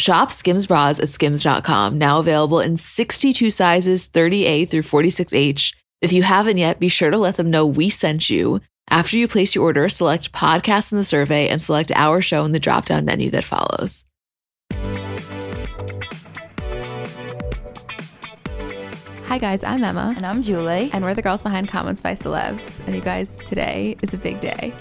Shop Skims bras at skims.com, now available in 62 sizes 30A through 46H. If you haven't yet, be sure to let them know we sent you. After you place your order, select podcast in the survey and select our show in the drop down menu that follows. Hi, guys, I'm Emma. And I'm Julie. And we're the girls behind Comments by Celebs. And you guys, today is a big day.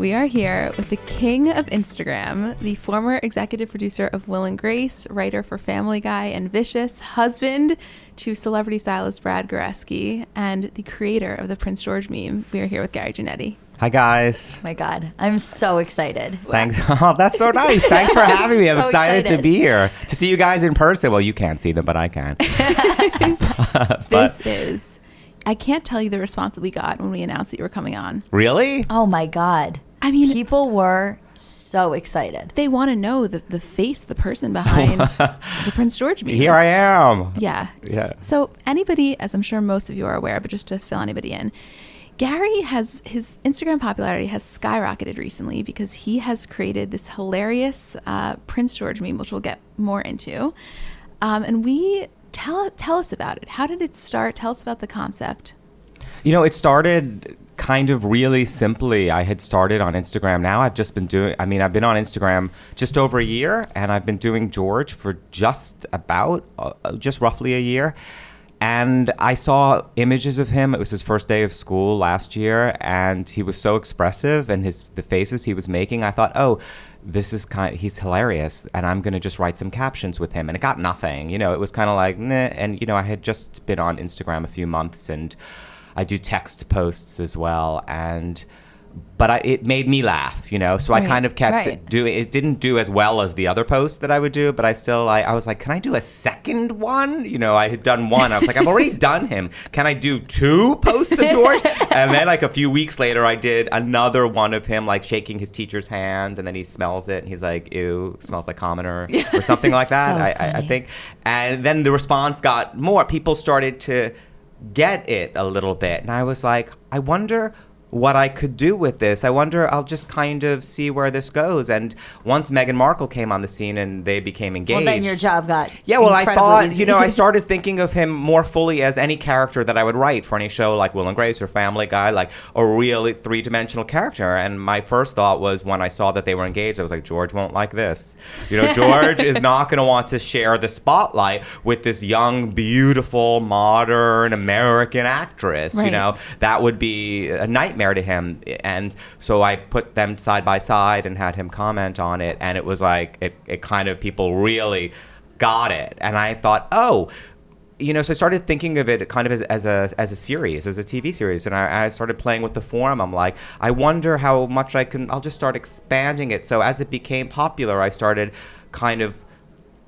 We are here with the king of Instagram, the former executive producer of Will and Grace, writer for Family Guy and Vicious, husband to celebrity stylist Brad Goreski, and the creator of the Prince George meme. We are here with Gary Janetti. Hi guys. My God, I'm so excited. Thanks. Oh, that's so nice. Thanks for having me. I'm so excited, excited, to be here to see you guys in person. Well, you can't see them, but I can. but, this is. I can't tell you the response that we got when we announced that you were coming on. Really? Oh my God. I mean, people were so excited. They want to know the, the face, the person behind the Prince George meme. Here I am. Yeah. Yeah. So anybody, as I'm sure most of you are aware, but just to fill anybody in, Gary has his Instagram popularity has skyrocketed recently because he has created this hilarious uh, Prince George meme, which we'll get more into. Um, and we tell tell us about it. How did it start? Tell us about the concept. You know, it started kind of really simply. I had started on Instagram. Now I've just been doing. I mean, I've been on Instagram just over a year, and I've been doing George for just about, uh, just roughly a year and I saw images of him. It was his first day of school last year, and he was so expressive, and his the faces he was making. I thought, oh, this is kind. He's hilarious, and I'm gonna just write some captions with him. And it got nothing. You know, it was kind of like. And you know, I had just been on Instagram a few months, and I do text posts as well, and but I, it made me laugh, you know. So right, I kind of kept right. doing. It didn't do as well as the other posts that I would do, but I still, I, I was like, can I do a second one? You know, I had done one. I was like, I've already done him. Can I do two posts of George? and then, like a few weeks later, I did another one of him like shaking his teacher's hand, and then he smells it, and he's like, "Ew, smells like commoner," or something like that. so I, I, I think. And then the response got more. People started to get it a little bit, and I was like, I wonder what I could do with this. I wonder, I'll just kind of see where this goes. And once Meghan Markle came on the scene and they became engaged. Well, then your job got. Yeah, well, I thought, easy. you know, I started thinking of him more fully as any character that I would write for any show like Will and Grace or Family Guy, like a really three dimensional character. And my first thought was when I saw that they were engaged, I was like, George won't like this. You know, George is not going to want to share the spotlight with this young, beautiful, modern American actress. Right. You know, that would be a nightmare nightmare to him. And so I put them side by side and had him comment on it. And it was like, it, it kind of, people really got it. And I thought, oh, you know, so I started thinking of it kind of as, as a as a series, as a TV series, and I, I, started playing with the form. I'm like, I wonder how much I can. I'll just start expanding it. So as it became popular, I started kind of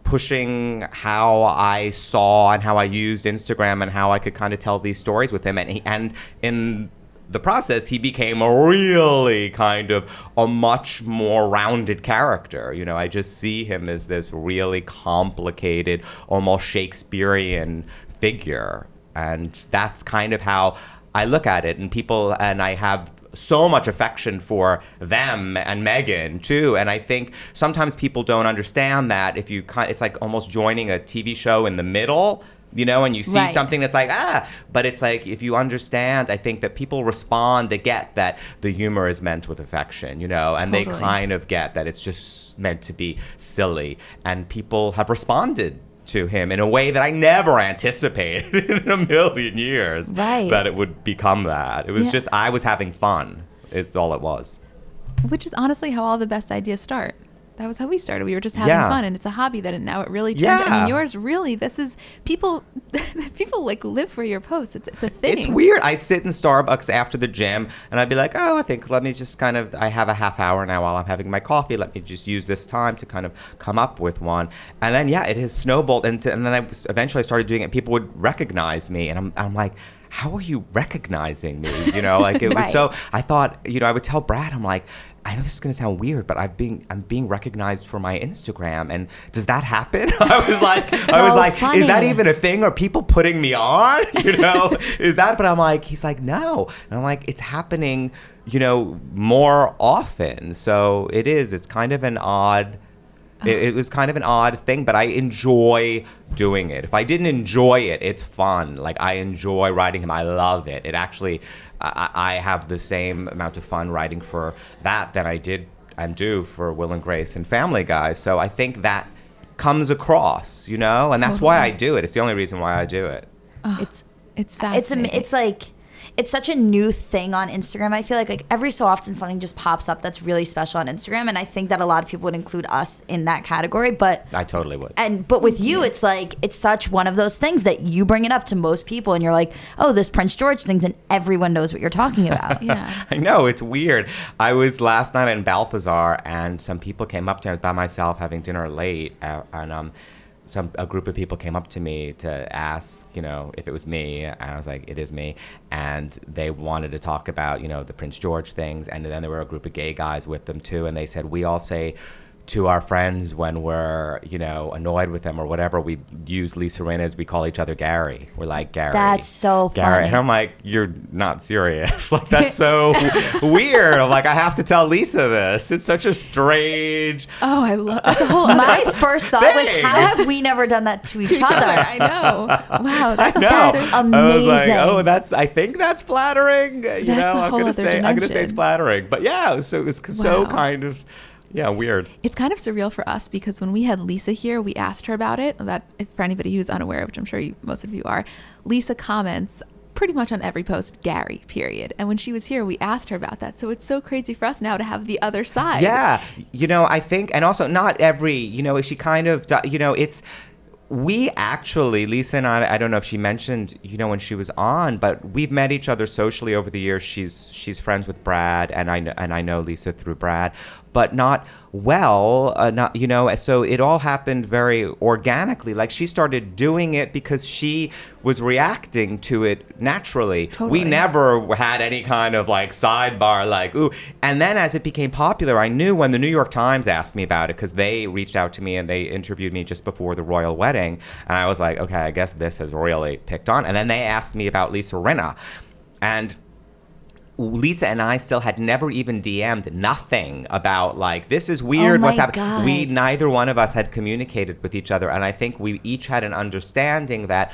pushing how I saw and how I used Instagram and how I could kind of tell these stories with him. And he, and in the process, he became a really kind of a much more rounded character. You know, I just see him as this really complicated, almost Shakespearean figure. And that's kind of how I look at it. And people, and I have so much affection for them and Meghan too. And I think sometimes people don't understand that if you it's like almost joining a TV show in the middle. You know, and you see Right. something that's like ah, but it's like if you understand, I think that people respond. They get that the humor is meant with affection, you know, and they kind of get that it's just meant to be silly, and people have responded to him in a way that I never anticipated in a million years. Right. That it would become that. It was Yeah. just I was having fun. It's all it was. Which is honestly how all the best ideas start. That was how we started. We were just having Yeah. fun, and it's a hobby that now it really turned. I Yeah. mean, yours really. This is people. people like live for your posts. It's it's a thing. It's weird. I'd sit in Starbucks after the gym and I'd be like, oh, I think let me just kind of, I have a half hour now while I'm having my coffee. Let me just use this time to kind of come up with one. And then, yeah, it has snowballed. And, and then I was, eventually I started doing it. People would recognize me. And I'm, I'm like, how are you recognizing me? You know, like it was Right. so, I thought, you know, I would tell Brad, I'm like, I know this is gonna sound weird, but I'm being I'm being recognized for my Instagram, and does that happen? I was like, I was So like, is that even a thing? Are people putting me on? You know, is that? But I'm like, he's like, no, and I'm like, it's happening, you know, more often. So it is. It's kind of an odd. It, it was kind of an odd thing, but I enjoy doing it. If I didn't enjoy it, it's fun. Like I enjoy writing him. I love it. It actually, I, I have the same amount of fun writing for that than I did and do for Will and Grace and Family Guy. So I think that comes across, you know, and that's why I do it. It's the only reason why I do it. It's It's it's fascinating. am- it's like it's such a new thing on Instagram. I feel like like every so often something just pops up that's really special on Instagram, and I think that a lot of people would include us in that category. But I totally would. and but with you, it's like it's such one of those things that you bring it up to most people, and you're like, oh, this Prince George thing's, and everyone knows what you're talking about. yeah. I know it's weird. I was last night in Balthazar, and some people came up to me. I was by myself having dinner late, uh, and um, some a group of people came up to me to ask, you know, if it was me. And I was like, it is me. And they wanted to talk about, you know, the Prince George things. And then there were a group of gay guys with them too, and they said we all say. To our friends, when we're you know annoyed with them or whatever, we use Lisa Rinna as we call each other Gary. We're like Gary. That's so Gary. funny. And I'm like, you're not serious. like that's so weird. I'm like, I have to tell Lisa this. It's such a strange. Oh, I love. That's a whole My first thought was, how have we never done that to each, to each other? other. I know. Wow, that's I a know. whole That's other- I was like, oh, amazing. oh, that's. I think that's flattering. You That's know, a I'm whole gonna other say. I'm gonna say it's flattering. But yeah, it was so it was so Wow. kind of, yeah, weird. It's kind of surreal for us because when we had Lisa here, we asked her about it. About if for anybody who's unaware, which I'm sure you, most of you are, Lisa comments pretty much on every post Gary. Period. And when she was here, we asked her about that. So it's so crazy for us now to have the other side. Yeah, you know, I think, and also not every, you know, she kind of, you know, it's. We actually, Lisa and I, I don't know if she mentioned, you know, when she was on, but we've met each other socially over the years. She's she's friends with Brad, and I and I know Lisa through Brad, but not well, uh, not you know. So it all happened very organically. Like she started doing it because she was reacting to it naturally. Totally. We never had any kind of like sidebar, like ooh. And then as it became popular, I knew when the New York Times asked me about it because they reached out to me and they interviewed me just before the royal wedding, and I was like, okay, I guess this has really picked on. And then they asked me about Lisa Rinna, and. Lisa and I still had never even DM'd nothing about like this is weird. Oh what's happening? God. We neither one of us had communicated with each other, and I think we each had an understanding that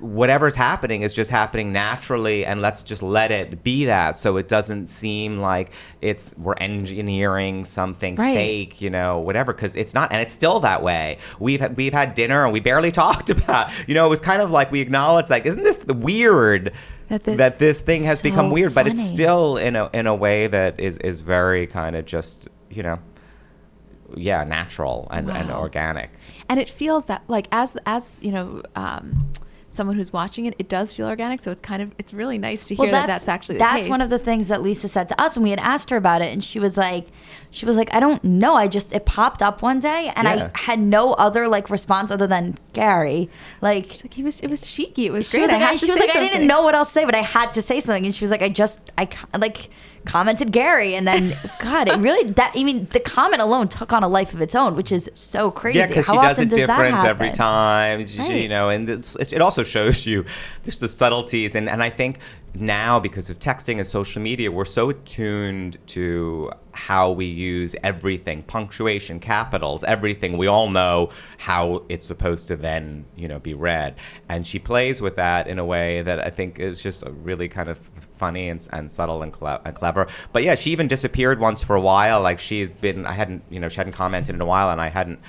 whatever's happening is just happening naturally and let's just let it be that so it doesn't seem like it's we're engineering something Right. fake you know whatever because it's not and it's still that way. We've had, we've had dinner and we barely talked about you know it was kind of like we acknowledged like isn't this the weird That this- thing has So become weird? But it's still in a in a way that is is very kind of just you know yeah natural and, and organic. And it feels that like as as you know um someone who's watching it it does feel organic so it's kind of it's really nice to hear that that's actually the that's case. one of the things that Lisa said to us when we had asked her about it, and she was like, she was like, I don't know, I just it popped up one day, and Yeah. I had no other like response other than Gary, like. Like he was, it was cheeky. It was She great. was like, I I, had to she was say like I didn't know what else to say, but I had to say something. And she was like, I just, I like commented Gary, and then God, it really that. I mean, the comment alone took on a life of its own, which is so crazy. Yeah, because How she does it does different every time. She- Right. You know, and it's, it also shows you just the subtleties. And, and I think now, because of texting and social media, we're so attuned to how we use everything punctuation, capitals, everything. We all know how it's supposed to then, you know, be read. And she plays with that in a way that I think is just a really kind of funny and, and subtle and, and clever. But yeah, she even disappeared once for a while. Like she's been, I hadn't, you know, she hadn't commented in a while, and I hadn't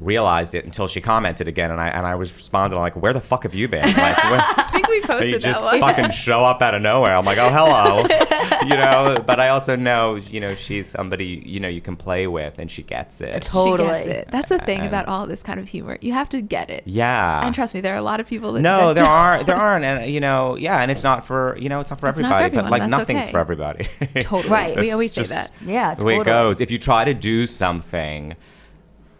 realized it until she commented again, and I and I was responding like, "Where the fuck have you been?" Like, where, I think we you posted just that one. fucking show up out of nowhere. I'm like, "Oh, hello," you know. But I also know, you know, she's somebody you know you can play with, and she gets it. Totally. She gets it. That's the thing And- about all this kind of humor. You have to get it. Yeah. And trust me, there are a lot of people that no, that there don't. are there aren't, and you know, yeah, and it's not for you know, it's not for It's not for everybody, but like that's nothing's okay. for everybody. Totally. Right. We always say that. Yeah, the way it totally. goes. If you try to do something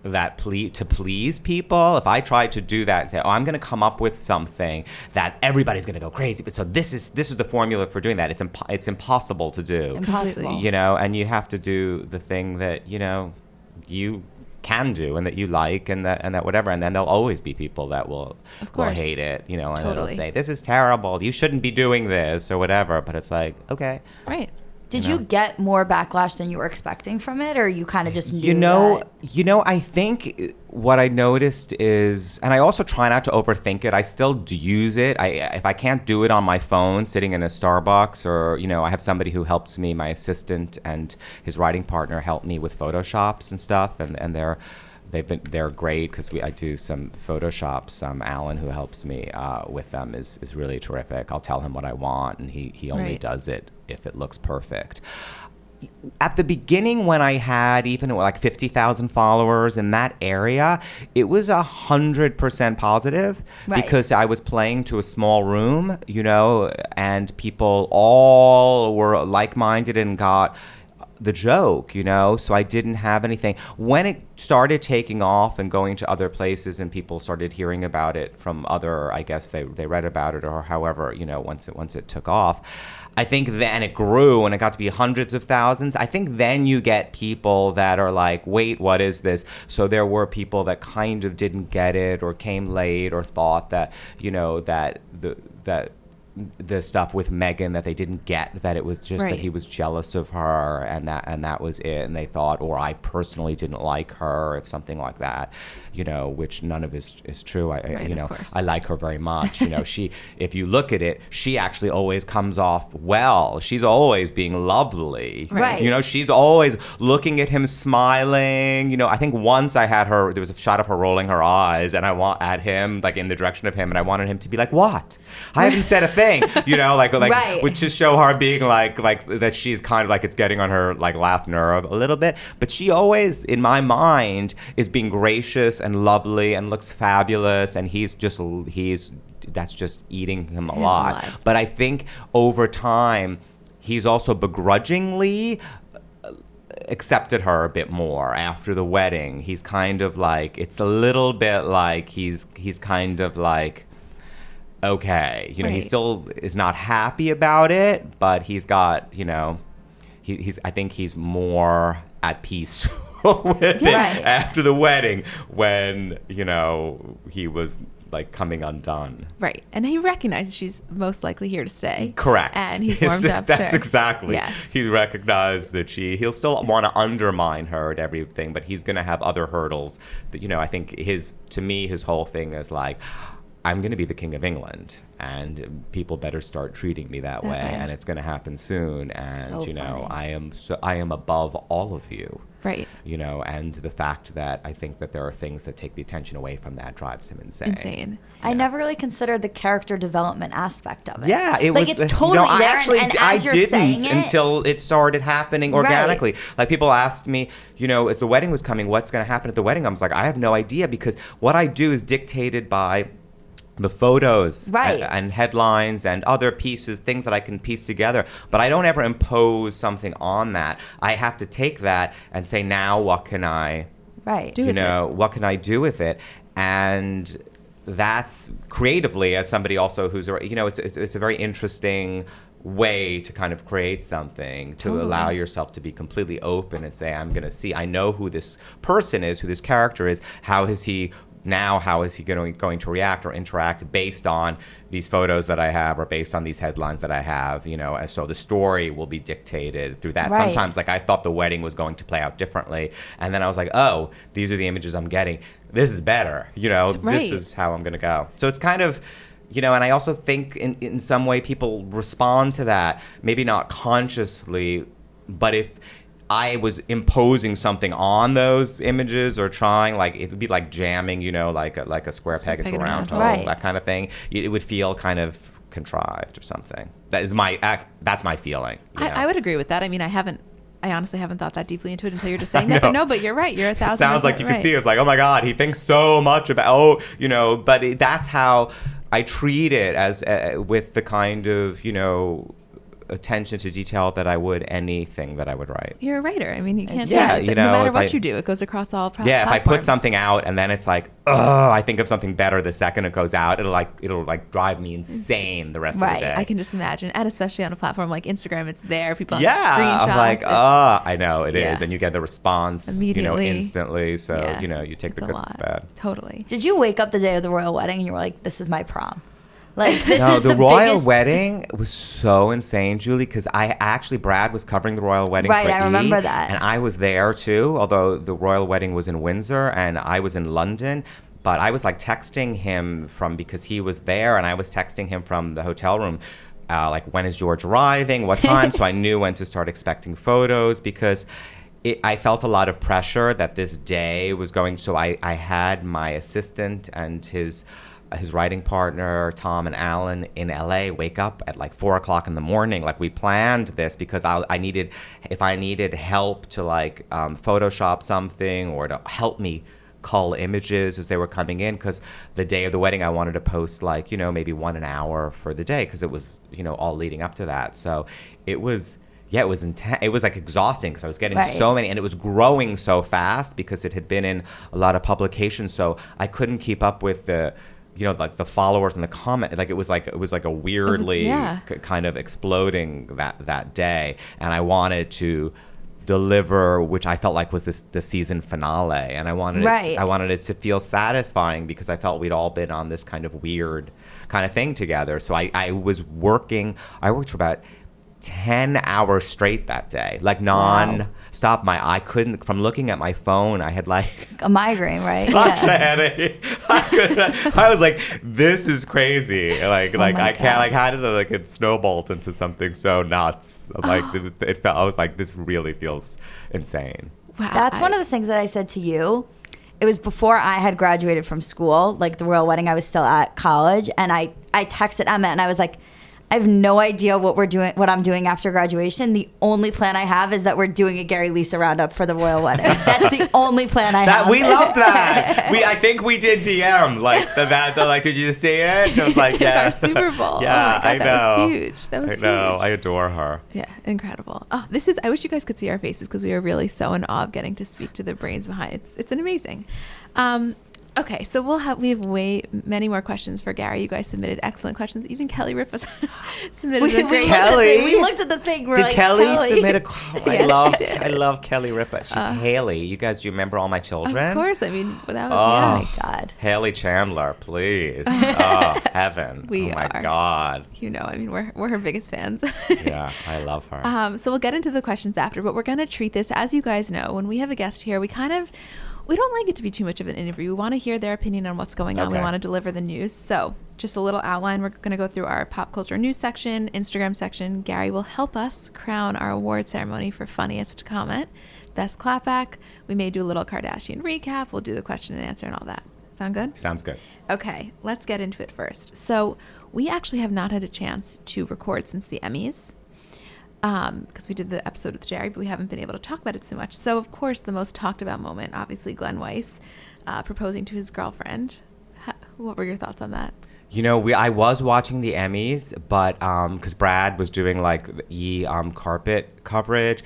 that ple- to please people, if I try to do that and say, "Oh, I'm going to come up with something that everybody's going to go crazy," but so this is this is the formula for doing that. It's impo- it's impossible to do. Impossible. You know, and you have to do the thing that you know you can do and that you like and that and that whatever and then there'll always be people that will Of will course. hate it you know and Totally. it'll say this is terrible you shouldn't be doing this or whatever but it's like okay Right. Did You you get more backlash than you were expecting from it, or you kind of just knew you know that- you know i think what i noticed is and i also try not to overthink it i still use it. I if i can't do it on my phone sitting in a starbucks or you know i have somebody who helps me my assistant and his writing partner help me with photoshops and stuff and and they're they've been they're great because we I do some photoshops. Um, Alan, who helps me uh, with them, is is really terrific. I'll tell him what I want, and he he only Right. does it if it looks perfect at the beginning when I had even like 50,000 followers in that area, it was a hundred percent positive Right. because I was playing to a small room, you know, and people all were like-minded and got the joke, you know, so I didn't have anything. When it started taking off and going to other places and people started hearing about it from other, I guess they, they read about it or however, you know, once it, once it took off, I think then it grew and it got to be hundreds of thousands. I think then you get people that are like, wait, what is this? So there were people that kind of didn't get it or came late or thought that, you know, that the, that, the stuff with Meghan that they didn't get that it was just Right. that he was jealous of her and that and that was it and they thought or I personally didn't like her if something like that you know which none of is is true. I, I Right, you know. I like her very much. You know she if you look at it she actually always comes off well. She's always being lovely. Right. you know she's always looking at him smiling. You know I think once I had her there was a shot of her rolling her eyes and I want at him like in the direction of him and I wanted him to be like what? I haven't said a thing. You know like like Right. which just show her being like like that she's kind of like it's getting on her like last nerve a little bit. But she always in my mind is being gracious and lovely and looks fabulous and he's just he's that's just eating him alive alive. but i think over time he's also begrudgingly uh, accepted her a bit more after the wedding. He's kind of like it's a little bit like he's he's kind of like okay you know he still is not happy about it but he's got you know he, he's i think he's more at peace with it Right. after the wedding when you know he was like coming undone Right. And he recognizes she's most likely here to stay. Correct. And he's It's warmed just- up. That's exactly. Yes. He recognized that she. He'll still want to undermine her at everything, but he's going to have other hurdles. That you know, I think his to me his whole thing is like. I'm going to be the king of England, and people better start treating me that way, way. and it's going to happen soon. And So you know, funny. I am so I am above all of you. Right. You know, and the fact that I think that there are things that take the attention away from that drives him insane. Insane. I never really considered the character development aspect of it. Yeah, it like was. it's totally know, I there, actually, and, and I as you're didn't it, until it started happening Right. organically. Like people asked me, you know, as the wedding was coming, what's going to happen at the wedding? I was like, I have no idea because what I do is dictated by the photos Right. and, and headlines and other pieces, things that I can piece together. But I don't ever impose something on that. I have to take that and say, now what can I right? Do you with it. know what can i do with it and that's creatively as somebody also who's a- you know it's it's, it's a very interesting way to kind of create something to Totally. allow yourself to be completely open and say i'm going to see i know who this person is who this character is how is he now how is he going, going to react or interact based on these photos that i have or based on these headlines that i have you know? And so the story will be dictated through that. Right. sometimes like i thought the wedding was going to play out differently and then i was like oh these are the images i'm getting. This is better you know? Right. this is how i'm going to go. So it's kind of you know and i also think in, in some way people respond to that maybe not consciously but if I was imposing something on those images or trying like it would be like jamming, you know, like a, like a square peg into a round hole, Right. that kind of thing. It would feel kind of contrived or something. That is my that's my feeling. I. I would agree with that. I mean, I haven't. I honestly haven't thought that deeply into it until you're just saying that. But no, but you're right. You're a It thousand. sounds like you right. can see it's like, oh my god, he thinks so much about oh, you know. But it, that's how I treat it as uh, with the kind of you know attention to detail that I would anything that I would write. You're a writer. I mean, you can't. Yeah, Yeah, you no matter what I- you do, it goes across all. Pro- yeah, if I put something out and then it's like, oh, I think of something better the second it goes out, it'll like it'll like drive me insane the rest of Right, the day. Right, I can just imagine, and especially on a platform like Instagram, it's there. People have yeah, screenshots. I'm like, oh, I know it is, yeah. and you get the response immediately, you know Immediately. instantly. So yeah, you know you take it's the a good lot. bad. Totally. Did you wake up the day of the royal wedding and you were like, "This is my prom"? Like this no, is the, the, royal biggest. wedding was so insane, Julie, because I actually Brad was covering the royal wedding. Right, for I E! remember that. and I was there too. Although the royal wedding was in Windsor and I was in London, but I was like texting him from because he was there, and I was texting him from the hotel room. Uh, like when is George arriving? What time? so I knew when to start expecting photos because it, I felt a lot of pressure that this day was going. So I, I had my assistant and his his writing partner Tom and Alan in LA wake up at like four o'clock in the morning. Like we planned this because I, I needed if I needed help to like um, Photoshop something or to help me cull images as they were coming in because the day of the wedding I wanted to post like you know maybe one an hour for the day because it was you know all leading up to that. So it was yeah, it was intense. It was like exhausting because I was getting Right. so many, and it was growing so fast because it had been in a lot of publications. So I couldn't keep up with the, you know, like the followers and the comment. Like it was like it was like a weirdly yeah. k- kind of exploding that that day, and I wanted to deliver which I felt like was this the season finale and I wanted Right. it, I wanted it to feel satisfying because I felt we'd all been on this kind of weird kind of thing together so I, I was working I worked for about 10 hours straight that day like non stop my I couldn't from looking at my phone I had like a migraine, right? such a Yeah. headache. I, couldn't- I was like, this is crazy. Like, oh like Oh my I can't. Like, how did it like it snowballed into something so nuts? Like, it, it felt. I was like, this really feels insane. Wow. That's one of the things that I said to you. It was before I had graduated from school, like the royal wedding. I was still at college, and I I texted Emma and I was like, I have no idea what we're doing, what I'm doing after graduation. The only plan I have is that we're doing a Gary Lisa roundup for the royal wedding. That's the only plan I That have. we loved that. we I think we did DM like the, that. The, like, did you see it? It was like, yeah, our Super Bowl. yeah, oh my God, I know. that was huge. That was I know. huge. I adore her. Yeah, incredible. Oh, this is. I wish you guys could see our faces because we were really so in awe of getting to speak to the brains behind. It's it's an amazing. Um, okay, so we'll have we have way many more questions for Gary. You guys submitted excellent questions. Even Kelly Ripa submitted We, a we, great. looked at the, we looked at the thing. We're Did like, Kelly, Kelly. submit a? qu- I Yeah, she love. did. I love Kelly Ripa. She's Haley. You guys, do you remember all my children? Of course, I mean without. Oh. Oh yeah, my god. Haley Chandler, please. oh, heaven. We oh my are. God. you know, I mean we're we're her biggest fans. Yeah, I love her. Um, so we'll get into the questions after, but we're going to treat this as you guys know. When we have a guest here, we kind of we don't like it to be too much of an interview. We want to hear their opinion on what's going on. We want to deliver the news. So just a little outline. We're going to go through our pop culture news section, Instagram section. Gary will help us crown our award ceremony for funniest comment, best clapback. We may do a little Kardashian recap. We'll do the question and answer and all that. Sound good? Sounds good. Okay, let's get into it first. So, we actually have not had a chance to record since the Emmys because we did the episode with Jerry, but we haven't been able to talk about it so much. So, of course, the most talked about moment, obviously, Glenn Weiss uh, proposing to his girlfriend. Ha- what were your thoughts on that? You know, we I was watching the Emmys, but um, because Brad was doing like E um carpet coverage,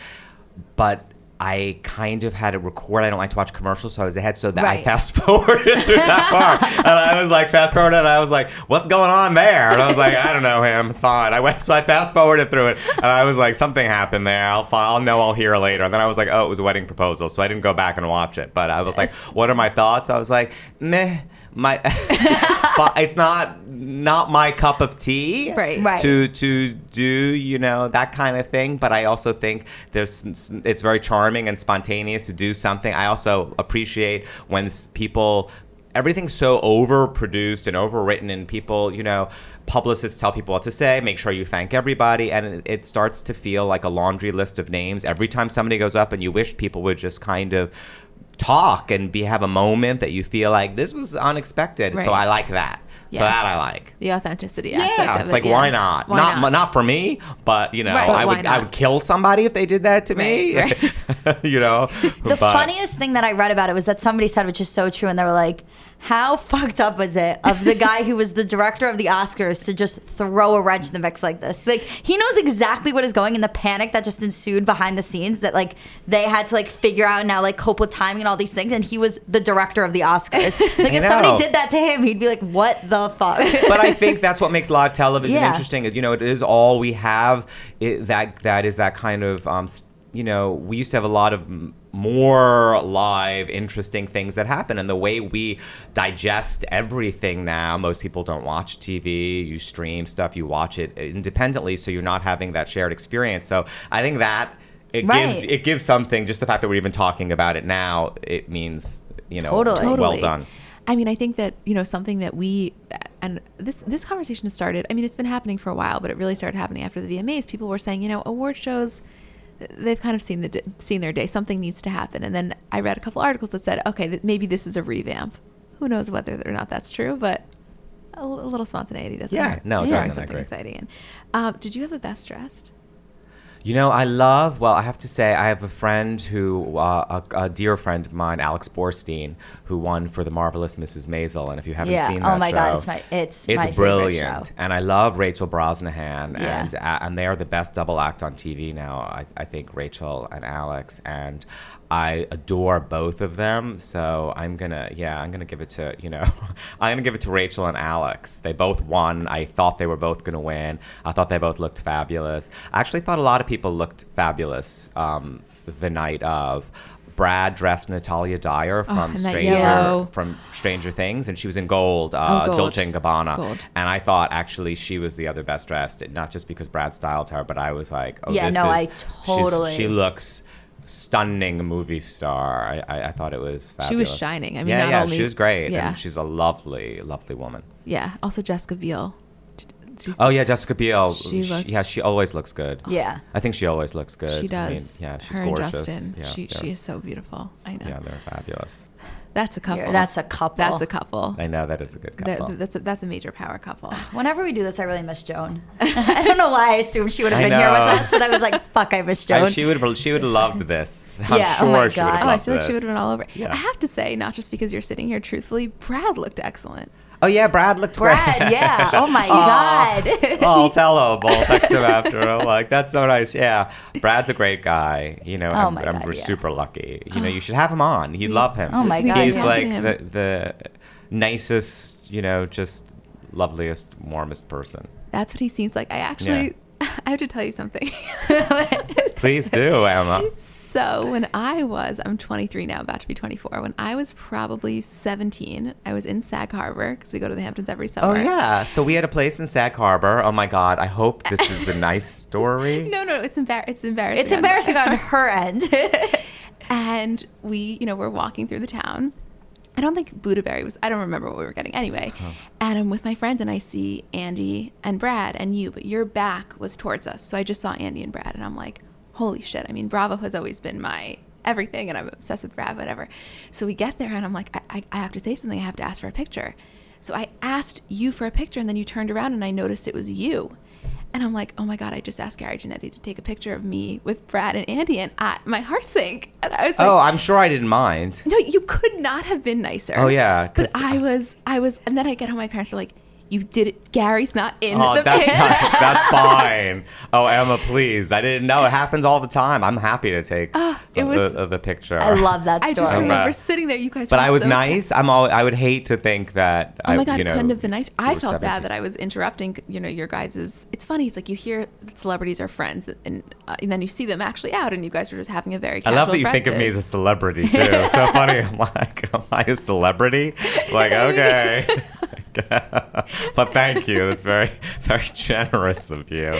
but I kind of had to record. I don't like to watch commercials, so I was ahead. So that I fast forwarded through that part, and I was like fast forwarded, and I was like, "What's going on there?" And I was like, "I don't know him. It's fine." I went, so I fast forwarded through it, and I was like, "Something happened there. I'll fi- I'll know. I'll hear later." And then I was like, "Oh, it was a wedding proposal," so I didn't go back and watch it. But I was like, "What are my thoughts?" I was like, "Meh." My, but it's not not my cup of tea Right. Right. to to do you know that kind of thing but i also think there's it's very charming and spontaneous to do something i also appreciate when people everything's so overproduced and overwritten and people you know publicists tell people what to say make sure you thank everybody and it, it starts to feel like a laundry list of names every time somebody goes up and you wish people would just kind of talk and be have a moment that you feel like this was unexpected. So i like that. Yes. so that i like. The authenticity aspect yeah, of it's it, like yeah. why not? Why not, not? for me, but you know, Right, but I would I would kill somebody if they did that to me. Right, you know, The funniest thing that I read about it was that somebody said, which is so true, and they were like, "How fucked up was it of the guy who was the director of the Oscars to just throw a wrench in the mix like this? Like he knows exactly what is going, and the panic that just ensued behind the scenes that like they had to like figure out and now like cope with timing and all these things, and he was the director of the Oscars. Like if somebody did that to him, he'd be like, "What the fuck?" but I think that's what makes live television Yeah. interesting. You know, it is all we have. It, that that is that kind of. Um, you know, we used to have a lot of more live, interesting things that happen, and the way we digest everything now. Most people don't watch TV. You stream stuff. You watch it independently, so you're not having that shared experience. So I think that it gives it gives something. Just the fact that we're even talking about it now, it means you know, Totally. well Totally. done. I mean, I think that you know something that we and this this conversation has started. I mean, it's been happening for a while, but it really started happening after the VMAs. People were saying, you know, award shows, they've kind of seen the seen their day. Something needs to happen. And then I read a couple articles that said, okay, maybe this is a revamp. Who knows whether or not that's true, but a, l- a little spontaneity doesn't matter. Yeah, hurt. no, it Yeah, doesn't. Something exciting. in. Um, did you have a best dressed? You know, I love. Well, I have to say, I have a friend who, uh, a, a dear friend of mine, Alex Borstein, who won for the marvelous Mrs. Maisel. And if you haven't Yeah. seen Oh my show, God, it's my- it's my favorite brilliant. show. And I love Rachel Brosnahan, Yeah. and uh, and they are the best double act on TV now. I, I think Rachel and Alex, and I adore both of them. So I'm gonna, yeah, I'm gonna give it to you know, I'm gonna give it to Rachel and Alex. They both won. I thought they were both gonna win. I thought they both looked fabulous. I actually thought a lot of people looked fabulous um, the night of. Brad dressed Natalia Dyer from in that Stranger from Stranger Things, and she was in gold, uh, Oh, gold. Dolce and Gabbana. Gold. And I thought actually she was the other best dressed, not just because Brad styled her, but I was like, oh, Yeah, no, is, I totally- She looks stunning movie star. I, I, I thought it was fabulous. She was shining. I mean, yeah, not yeah, only- she was great, yeah. and she's a lovely, lovely woman. Yeah. Also, Jessica Biel. Did Oh yeah, Jessica Biel. She She yeah, she always looks good. Yeah. I think she always looks good. She I mean, does. yeah, she's Her gorgeous. and Justin. Yeah, she she is so beautiful. I know. Yeah, they're fabulous. That's a couple. That's a couple. That's a couple. I know that is a good That- couple. that's a, that's a major power couple. Whenever we do this, I really miss Joan. I don't know why I assumed she would have been here with us, but I was like, fuck, I miss I- Joan. she would she would have loved this. I'm Yeah, oh sure oh my she would have God. Oh, I loved feel like she would have been all over. Yeah. I have to say, not just because you're sitting here, truthfully, Brad looked excellent. Oh yeah, Brad looked Brad, great. yeah. Oh my Aw. God. oh, I'll tell him. I'll text him after. I'm like, that's so nice. Yeah, Brad's a great guy. You know, Oh I'm, my I'm God, yeah. super lucky. You know, you should have him on. You love him. Oh my God, He's yeah. like the the nicest. You know, just loveliest, warmest person. That's what he seems like. I actually, I have to tell you something. Please do, Emma. So when I was, I'm 23 now, about to be 24. When I was probably 17, I was in Sag Harbor because we go to the Hamptons every oh, summer. Oh yeah. So we had a place in Sag Harbor. Oh my God. I hope this is a nice story. No, no, it's embar- It's embarrassing. it's on- embarrassing on her end. and we, you know, we're walking through the town. I don't think BuddhaBerry was. I don't remember what we were getting. Anyway, uh-huh. and I'm with my friends, and I see Andy and Brad and you, but your back was towards us. So I just saw Andy and Brad, and I'm like, holy shit! I mean, Bravo has always been my everything, and I'm obsessed with Brad, whatever. So we get there, and I'm like, I, I, I have to say something. I have to ask for a picture. So I asked you for a picture, and then you turned around, and I noticed it was you. And I'm like, oh my God, I just asked Gary Janetti to take a picture of me with Brad and Andy, and I, my heart sank. And I was like, Oh, I'm sure I didn't mind. no, you could not have been nicer. Oh, yeah, But I was, I was, and then I get home. My parents are like, You did it. Gary's not in Oh, the that's picture. not- that's fine. Oh, Emma, please. I didn't know. It happens all the time. I'm happy to take Ah, it the, was- the, the picture. I love that I story. just remember Right. sitting there. You guys. But were I was so nice. I'm all. I would hate to think that. Oh I, my god, you know, couldn't have been nice. I felt 17. bad that I was interrupting. You know, your guys's. It's funny. It's like you hear that celebrities are friends, and, uh, and then you see them actually out, and you guys were just having a very. I love that you think of me as a celebrity too. It's so funny. I'm like, am I a celebrity? Like, okay. But thank you. It's very, very generous of you.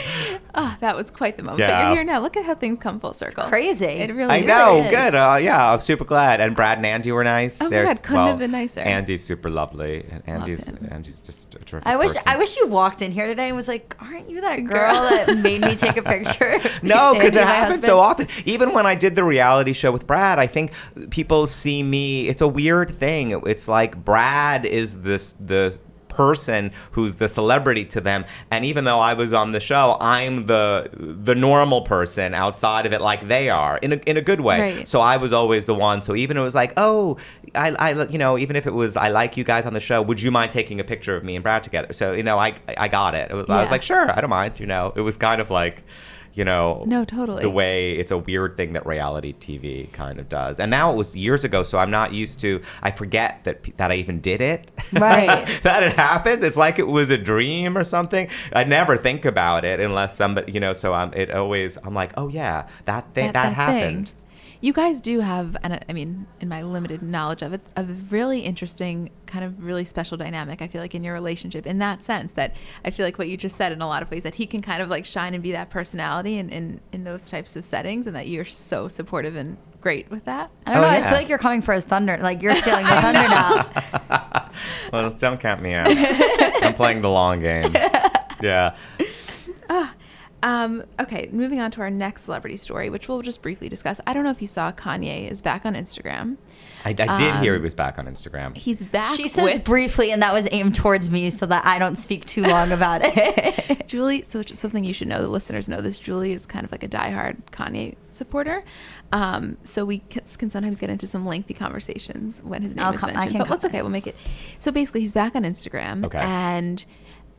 Oh, that was quite the moment. But Yeah. you're here now. Look at how things come full circle. crazy. It really is. I is. know. is. Good. Uh, yeah, I'm super glad. And Brad and Andy were nice. Oh my There's- God, couldn't have been nicer. Andy's super lovely. And Andy's him. Andy's just a terrific. I wish person. I wish you walked in here today and was like, "Aren't you that girl that made me take a picture?" No, because it happens husband? so often. Even when I did the reality show with Brad, I think people see me. It's a weird thing. It's like Brad is this the person who's the celebrity to them. And even though I was on the show I'm the the normal person outside of it like they are in a, in a good way. Right. so I was always the one. So even it was like oh I, I you know even if it was I like you guys on the show would you mind taking a picture of me and Brad together? So you know I I got it, it was, I was like sure I don't mind you know? It was kind of like you know No, totally. the way it's a weird thing that reality tv kind of does and now it was years ago so i'm not used to i forget that that i even did it Right. that it happened it's like it was a dream or something i never think about it unless somebody you know so i'm it always i'm like oh yeah that thing that, happened thing. You guys do have, and I- I mean, in my limited knowledge of it, a really interesting, kind of really special dynamic. I feel like in your relationship, in that sense, that I feel like what you just said in a lot of ways, that he can kind of like shine and be that personality in in, in those types of settings, and that you're so supportive and great with that. I don't Oh, know. I feel like you're coming for his thunder. Like you're stealing the thunder now. well don't count me out i'm playing the long game yeah ah, Um, okay, moving on to our next celebrity story, which we'll just briefly discuss. I don't know if you saw Kanye is back on Instagram. i, I did hear he Um, was back on instagram He's back. She says with briefly, and that was aimed towards me so that I don't speak too long about it. Julie, so something you should know, the listeners know this. Julie is kind of like a diehard Kanye supporter. Um, so we c- can sometimes get into some lengthy conversations when his name I'll is come- I mentioned. can But that's okay. We'll make it. So basically, he's back on Instagram. Okay. And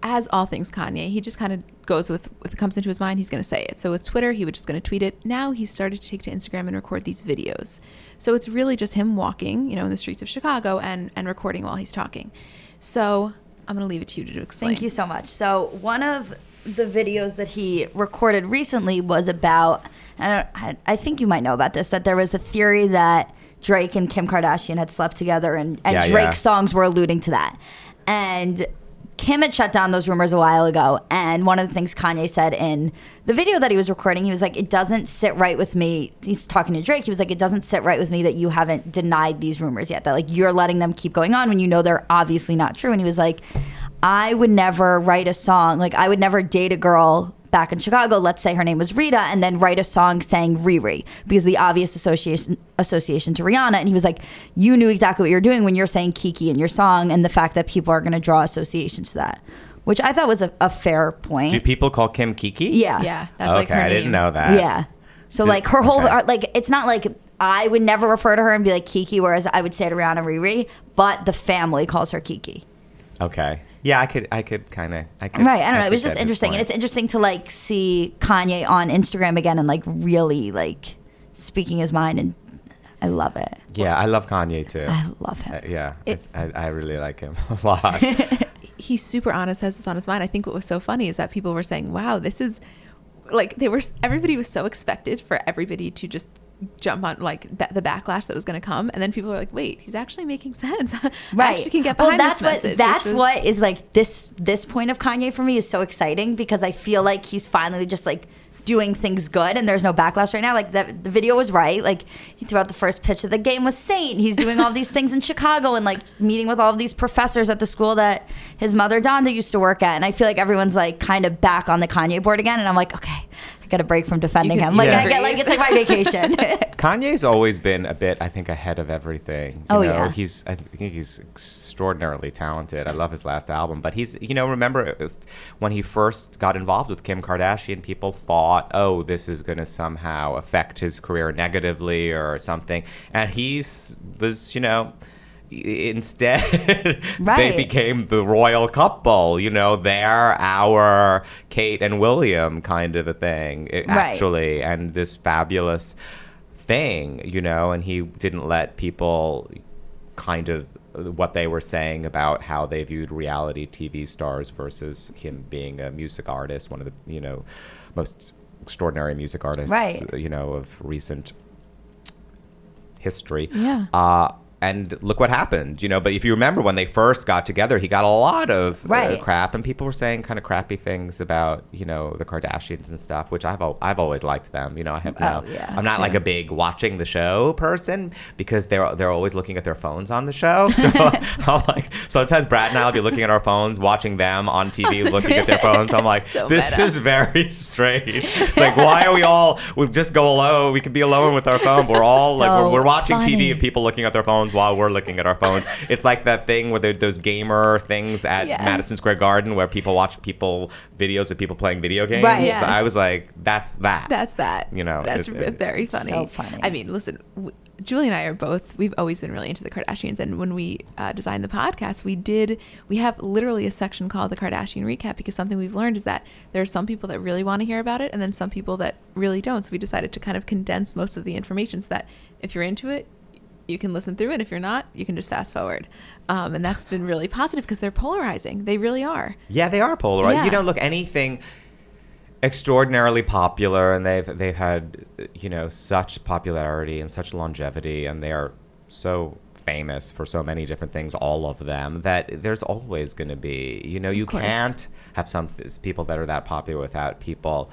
as all things Kanye, he just kind of goes with if it comes into his mind, he's going to say it. So with Twitter, he was just going to tweet it. Now he's started to take to Instagram and record these videos. So it's really just him walking, you know, in the streets of Chicago and and recording while he's talking. So I'm going to leave it to you to explain. Thank you so much. So one of the videos that he recorded recently was about. I, I, I think you might know about this. That there was a theory that Drake and Kim Kardashian had slept together, and, and Yeah, yeah. Drake's songs were alluding to that. And Kim had shut down those rumors a while ago. And one of the things Kanye said in the video that he was recording, he was like, It doesn't sit right with me. He's talking to Drake. He was like, It doesn't sit right with me that you haven't denied these rumors yet. That like you're letting them keep going on when you know they're obviously not true. And he was like, I would never write a song. Like, I would never date a girl back in Chicago, let's say her name was Rita, and then write a song saying Riri because the obvious association association to Rihanna. And he was like, You knew exactly what you're doing when you're saying Kiki in your song, and the fact that people are going to draw associations to that, which I thought was a, a fair point. do people call kim kiki yeah. Yeah, that's okay like her i didn't know that Yeah. So Did- like her whole okay. like it's not like I would never refer to her and be like Kiki, whereas I would say to Rihanna Riri, but the family calls her Kiki. okay yeah i could i could kind of i could Right. I don't know. It was just interesting. And it's interesting to like see Kanye on Instagram again and like really like speaking his mind. And I love it. Yeah, I love Kanye too. I love him. Uh, yeah, It- I, I really like him a lot. he's super honest, has this on his mind. I think what was so funny is that people were saying, "Wow, this is like they were." Everybody was so expected for everybody to just jump on like ba- the backlash that was going to come, and then people are like, "Wait, he's actually making sense." Right. actually can get well, behind that's this what message. that's was- what is like this this point of Kanye for me is so exciting because I feel like he's finally just like doing things good and there's no backlash right now. Like that the video was right. Like he threw out the first pitch of the game with Saint. He's doing all these things in Chicago and like meeting with all of these professors at the school that his mother Donda used to work at. And I feel like everyone's like kind of back on the Kanye board again. And I'm like, okay, I got a break from defending can- him. Like Yeah. I get like it's like my vacation. Kanye's always been a bit, I think, ahead of everything. You Oh, know, yeah. he's I think he's extraordinarily talented. I love his last album, but he's you know remember if, when he first got involved with Kim Kardashian, people thought, oh, this is going to somehow affect his career negatively or something, and he's was you know. Instead they became the royal couple you know they're our kate and william kind of a thing it- Right. actually and this fabulous thing you know and he didn't let people kind of what they were saying about how they viewed reality tv stars versus him being a music artist one of the you know most extraordinary music artists Right. you know of recent history Yeah. uh, and look what happened, you know. But if you remember when they first got together, he got a lot of uh, crap, and people were saying kind of crappy things about, you know, the Kardashians and stuff. Which I've al- I've always liked them. You know, I have no. Oh, yeah, I'm not like a big watching the show person because they're they're always looking at their phones on the show. So I'm like sometimes Brad and I'll be looking at our phones, watching them on TV, looking at their phones. I'm like, So this meta. is very strange. It's like, why are we all? We just go alone. We could be alone with our phone. We're all like, we're, we're watching funny. TV of people looking at their phones while we're looking at our phones. It's like that thing where those gamer things at Yes. Madison Square Garden where people watch people videos of people playing video games. Right. Yes. I was like, that's that. That's that. You know, that's it- it- very funny. So funny. I mean, listen, w- Julie and I are both. We've always been really into the Kardashians, and when we uh, designed the podcast, we did. We have literally a section called the Kardashian recap because something we've learned is that there are some people that really want to hear about it, and then some people that really don't. So we decided to kind of condense most of the information so that if you're into it. You can listen through it. If you're not, you can just fast forward, um, and that's been really positive because they're polarizing. They really are. Yeah, they are polarized. Yeah. You know, look, anything extraordinarily popular, and they've they've had you know such popularity and such longevity, and they are so famous for so many different things, all of them, that there's always going to be, you know, you can't have some th- people that are that popular without people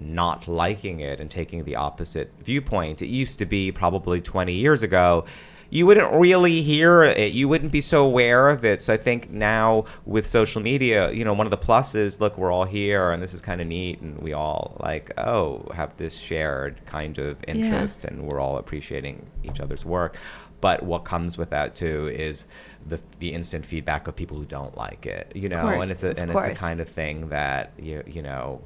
not liking it and taking the opposite viewpoint. It used to be probably 20 years ago. You wouldn't really hear it. You wouldn't be so aware of it. So I think now with social media, you know, one of the pluses, look, we're all here and this is kind of neat and we all like, oh, have this shared kind of interest and we're all appreciating each other's work. But what comes with that too is the the instant feedback of people who don't like it, you know, course, and it's a and it's a kind of thing that you you know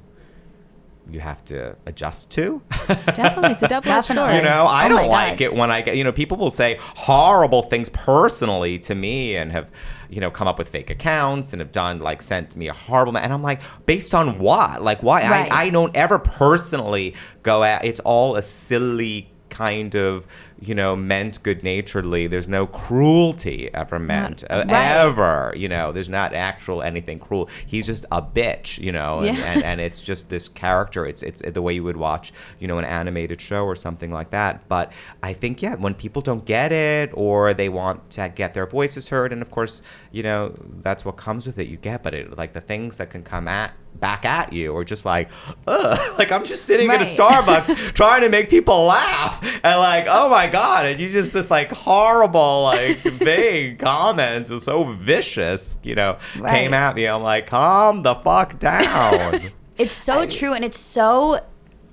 you have to adjust to. Definitely, it's a double edged Definitely. you know, I Oh don't like God. it when I get, you know, people will say horrible things personally to me and have, you know, come up with fake accounts and have done like sent me a horrible, ma- and I'm like, based on what? Like, why? Right. I, I don't ever personally go at. It's all a silly kind of, you know, meant good naturedly. There's no cruelty ever meant uh, Right. ever. You know, there's not actual anything cruel. He's just a bitch. You know, and, Yeah. and, and it's just this character. It's it's the way you would watch, you know, an animated show or something like that. But I think yeah, when people don't get it or they want to get their voices heard, and of course, you know, that's what comes with it. You get, but it like the things that can come at back at you or just like, ugh, like I'm just sitting in a Starbucks trying to make people laugh and like, oh my god, and you just this like horrible like vague comments, so vicious, you know, came at me. I'm like, calm the fuck down. It's so true, and it's so.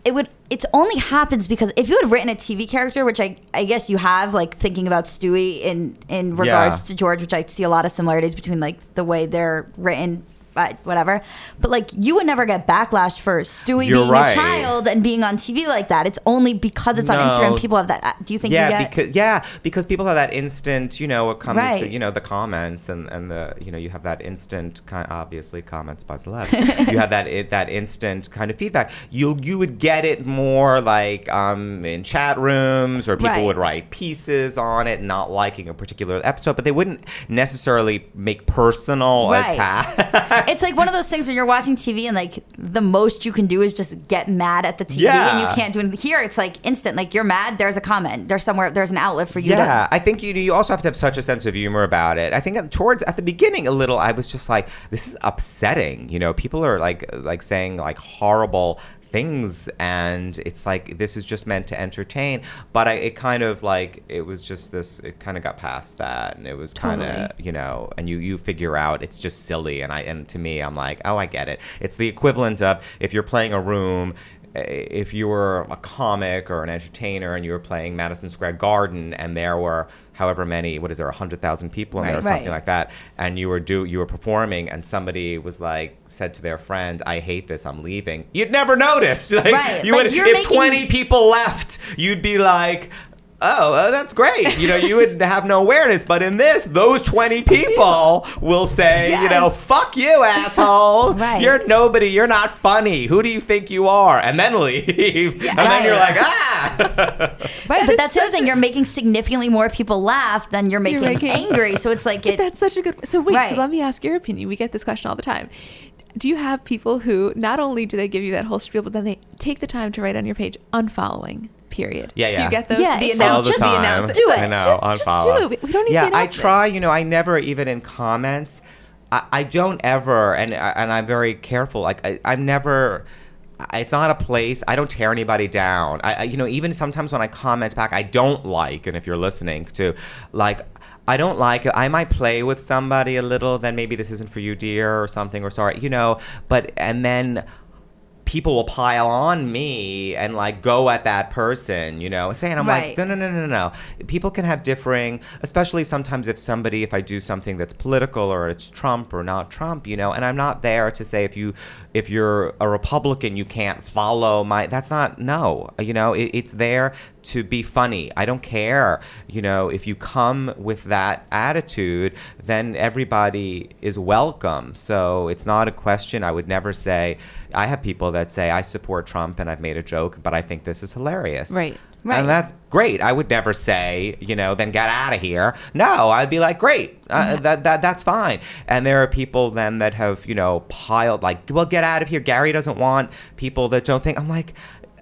It would. It's only happens because if you had written a TV character, which I, I guess you have, like thinking about Stewie in in regards Yeah. to George, which I see a lot of similarities between like the way they're written, whatever. But like you would never get backlash for Stewie You're being right. a child and being on TV like that. It's only because it's on Instagram. People have that. uh, Do you think yeah, you get? because yeah, because people have that instant, you know, it comes, Right. you know, the comments and and the, you know, you have that instant kind, obviously comments by celebs. you have that it, that instant kind of feedback. You you would get it more like um in chat rooms or people Right. would write pieces on it, not liking a particular episode, but they wouldn't necessarily make personal Right. attacks. it's like one of those things where you're watching TV and like the most you can do is just get mad at the TV and you can't do anything. Here it's like instant. Like you're mad, there's a comment. There's somewhere there's an outlet for you yeah, to I think you you also have to have such a sense of humor about it. I think towards at the beginning a little, I was just like, this is upsetting. You know, people are like like saying like horrible things and it's like this is just meant to entertain but I, it kind of like it was just this it kind of got past that and it was kind of Totally. you know and you you figure out it's just silly and i and to me i'm like oh i get it it's the equivalent of if you're playing a room eh, if you were a comic or an entertainer and you were playing madison square garden and there were however many what is there 100000 people in there or Right. something Right. like that and you were do you were performing and somebody was like said to their friend i hate this i'm leaving you'd never notice like Right. you Like, would if making- 20 people left you'd be like oh, uh, that's great. You know, you would have no awareness. But in this, those 20 people will say, you know, fuck you, asshole. Right. You're nobody. You're not funny. Who do you think you are? And then leave. and then you're like, ah. Right, but is that's the other thing. a- You're making significantly more people laugh than you're making, making- angry. So it's like But it. that's such a good. So wait. Right. So let me ask your opinion. We get this question all the time. Do you have people who not only do they give you that whole spiel, but then they take the time to write on your page unfollowing? Period. Yeah, yeah. Do you get those? Yeah, the it's like, all the announcement. just time. announcement. do It's it. I know. Just, just do it. We don't need yeah, the I try. You know, I never even in comments. I, I don't ever, and and I'm very careful. Like I, I'm never. It's not a place. I don't tear anybody down. I, I, you know, even sometimes when I comment back, I don't like. And if you're listening to, like, I don't like it. I might play with somebody a little. Then maybe this isn't for you, dear, or something, or sorry, you know. But and then people will pile on me and like go at that person, you know, saying I'm Right. like, no, no, no, no, no. People can have differing, especially sometimes if somebody, if I do something that's political or it's Trump or not Trump, you know, and I'm not there to say if you, if you're a Republican, you can't follow my. That's not no, you know, it, it's there to be funny. I don't care, you know, if you come with that attitude, then everybody is welcome. So it's not a question. I would never say. I have people that say I support Trump and I've made a joke, but I think this is hilarious. Right. Right. And that's great. I would never say, you know, then get out of here. No, I'd be like, great, uh, that, that that's fine. And there are people then that have, you know, piled like, well, get out of here. Gary doesn't want people that don't think. I'm like,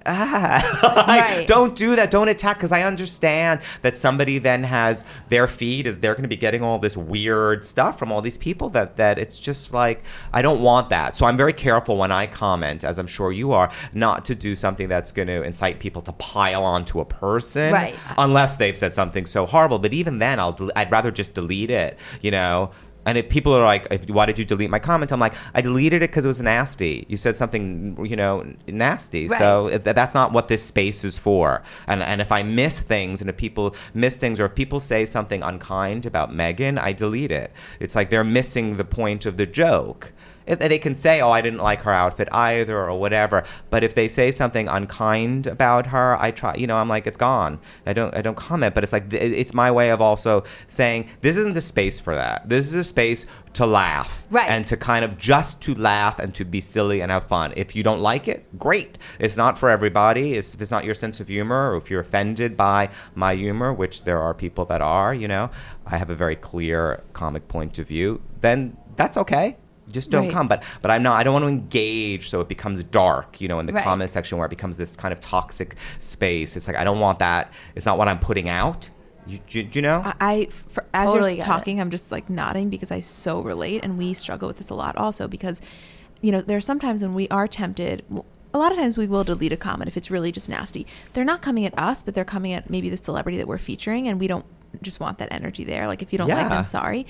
ah, Like, Right. don't do that. Don't attack because I understand that somebody then has their feed is they're going to be getting all this weird stuff from all these people that that it's just like I don't want that. So I'm very careful when I comment, as I'm sure you are, not to do something that's going to incite people to pile onto a person, Right. Unless they've said something so horrible. But even then, I'll del- I'd rather just delete it, you know. And if people are like, "Why did you delete my comment?" I'm like, "I deleted it because it was nasty. You said something, you know, nasty. So if, that's not what this space is for. And and if I miss things, and if people miss things, or if people say something unkind about Meghan, I delete it. It's like they're missing the point of the joke. They can say, "Oh, I didn't like her outfit either," or whatever. But if they say something unkind about her, I try. You know, I'm like, it's gone. I don't. I don't comment. But it's like it's my way of also saying this isn't the space for that. This is a space to laugh, Right. And to kind of just to laugh and to be silly and have fun. If you don't like it, great. It's not for everybody. It's, if it's not your sense of humor, or if you're offended by my humor, which there are people that are, you know, I have a very clear comic point of view. Then that's okay. Just don't Right. come. But but I'm not. I don't want to engage, so it becomes dark. You know, in the Right. comment section where it becomes this kind of toxic space. It's like I don't want that. It's not what I'm putting out. You, you, you know? I, I for, as Totally you're get it. talking, I'm just like nodding because I so relate, and we struggle with this a lot also because, you know, there are sometimes when we are tempted. A lot of times we will delete a comment if it's really just nasty. They're not coming at us, but they're coming at maybe the celebrity that we're featuring, and we don't just want that energy there. Like if you don't like Yeah. them, sorry.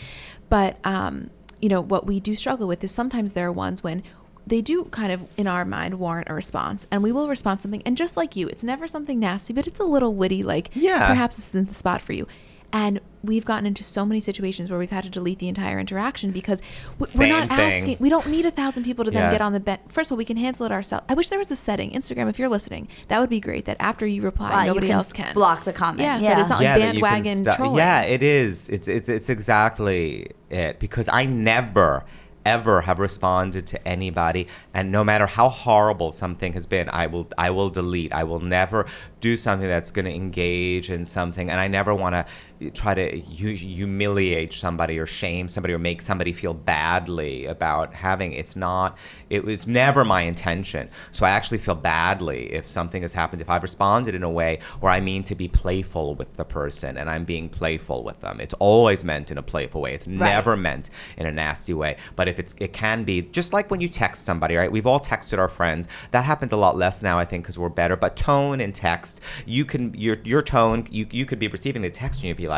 But um, you know what we do struggle with is sometimes there are ones when they do kind of in our mind warrant a response and we will respond something and just like you it's never something nasty but it's a little witty like Yeah. perhaps this isn't the spot for you and we've gotten into so many situations where we've had to delete the entire interaction because we're Same not thing. asking we don't need a thousand people to then Yeah. get on the bench first of all we can handle it ourselves i wish there was a setting instagram if you're listening that would be great that after you reply Wow, you nobody can else can block the comment. yeah, so Yeah. there's not yeah, like that bandwagon stu- trolling Yeah, it is. It's it's it's exactly it because I never ever have responded to anybody and no matter how horrible something has been I will I will delete I will never do something that's going to engage in something and I never want to try to hu- humiliate somebody or shame somebody or make somebody feel badly about having it's not it was never my intention. So I actually feel badly if something has happened if I've responded in a way where I mean to be playful with the person and I'm being playful with them. It's always meant in a playful way. It's never meant in a nasty way. But if it's it can be just like when you text somebody right? We've all texted our friends. That happens a lot less now I think because we're better. But tone and text you can your your tone you, you could be receiving the text and you'd be like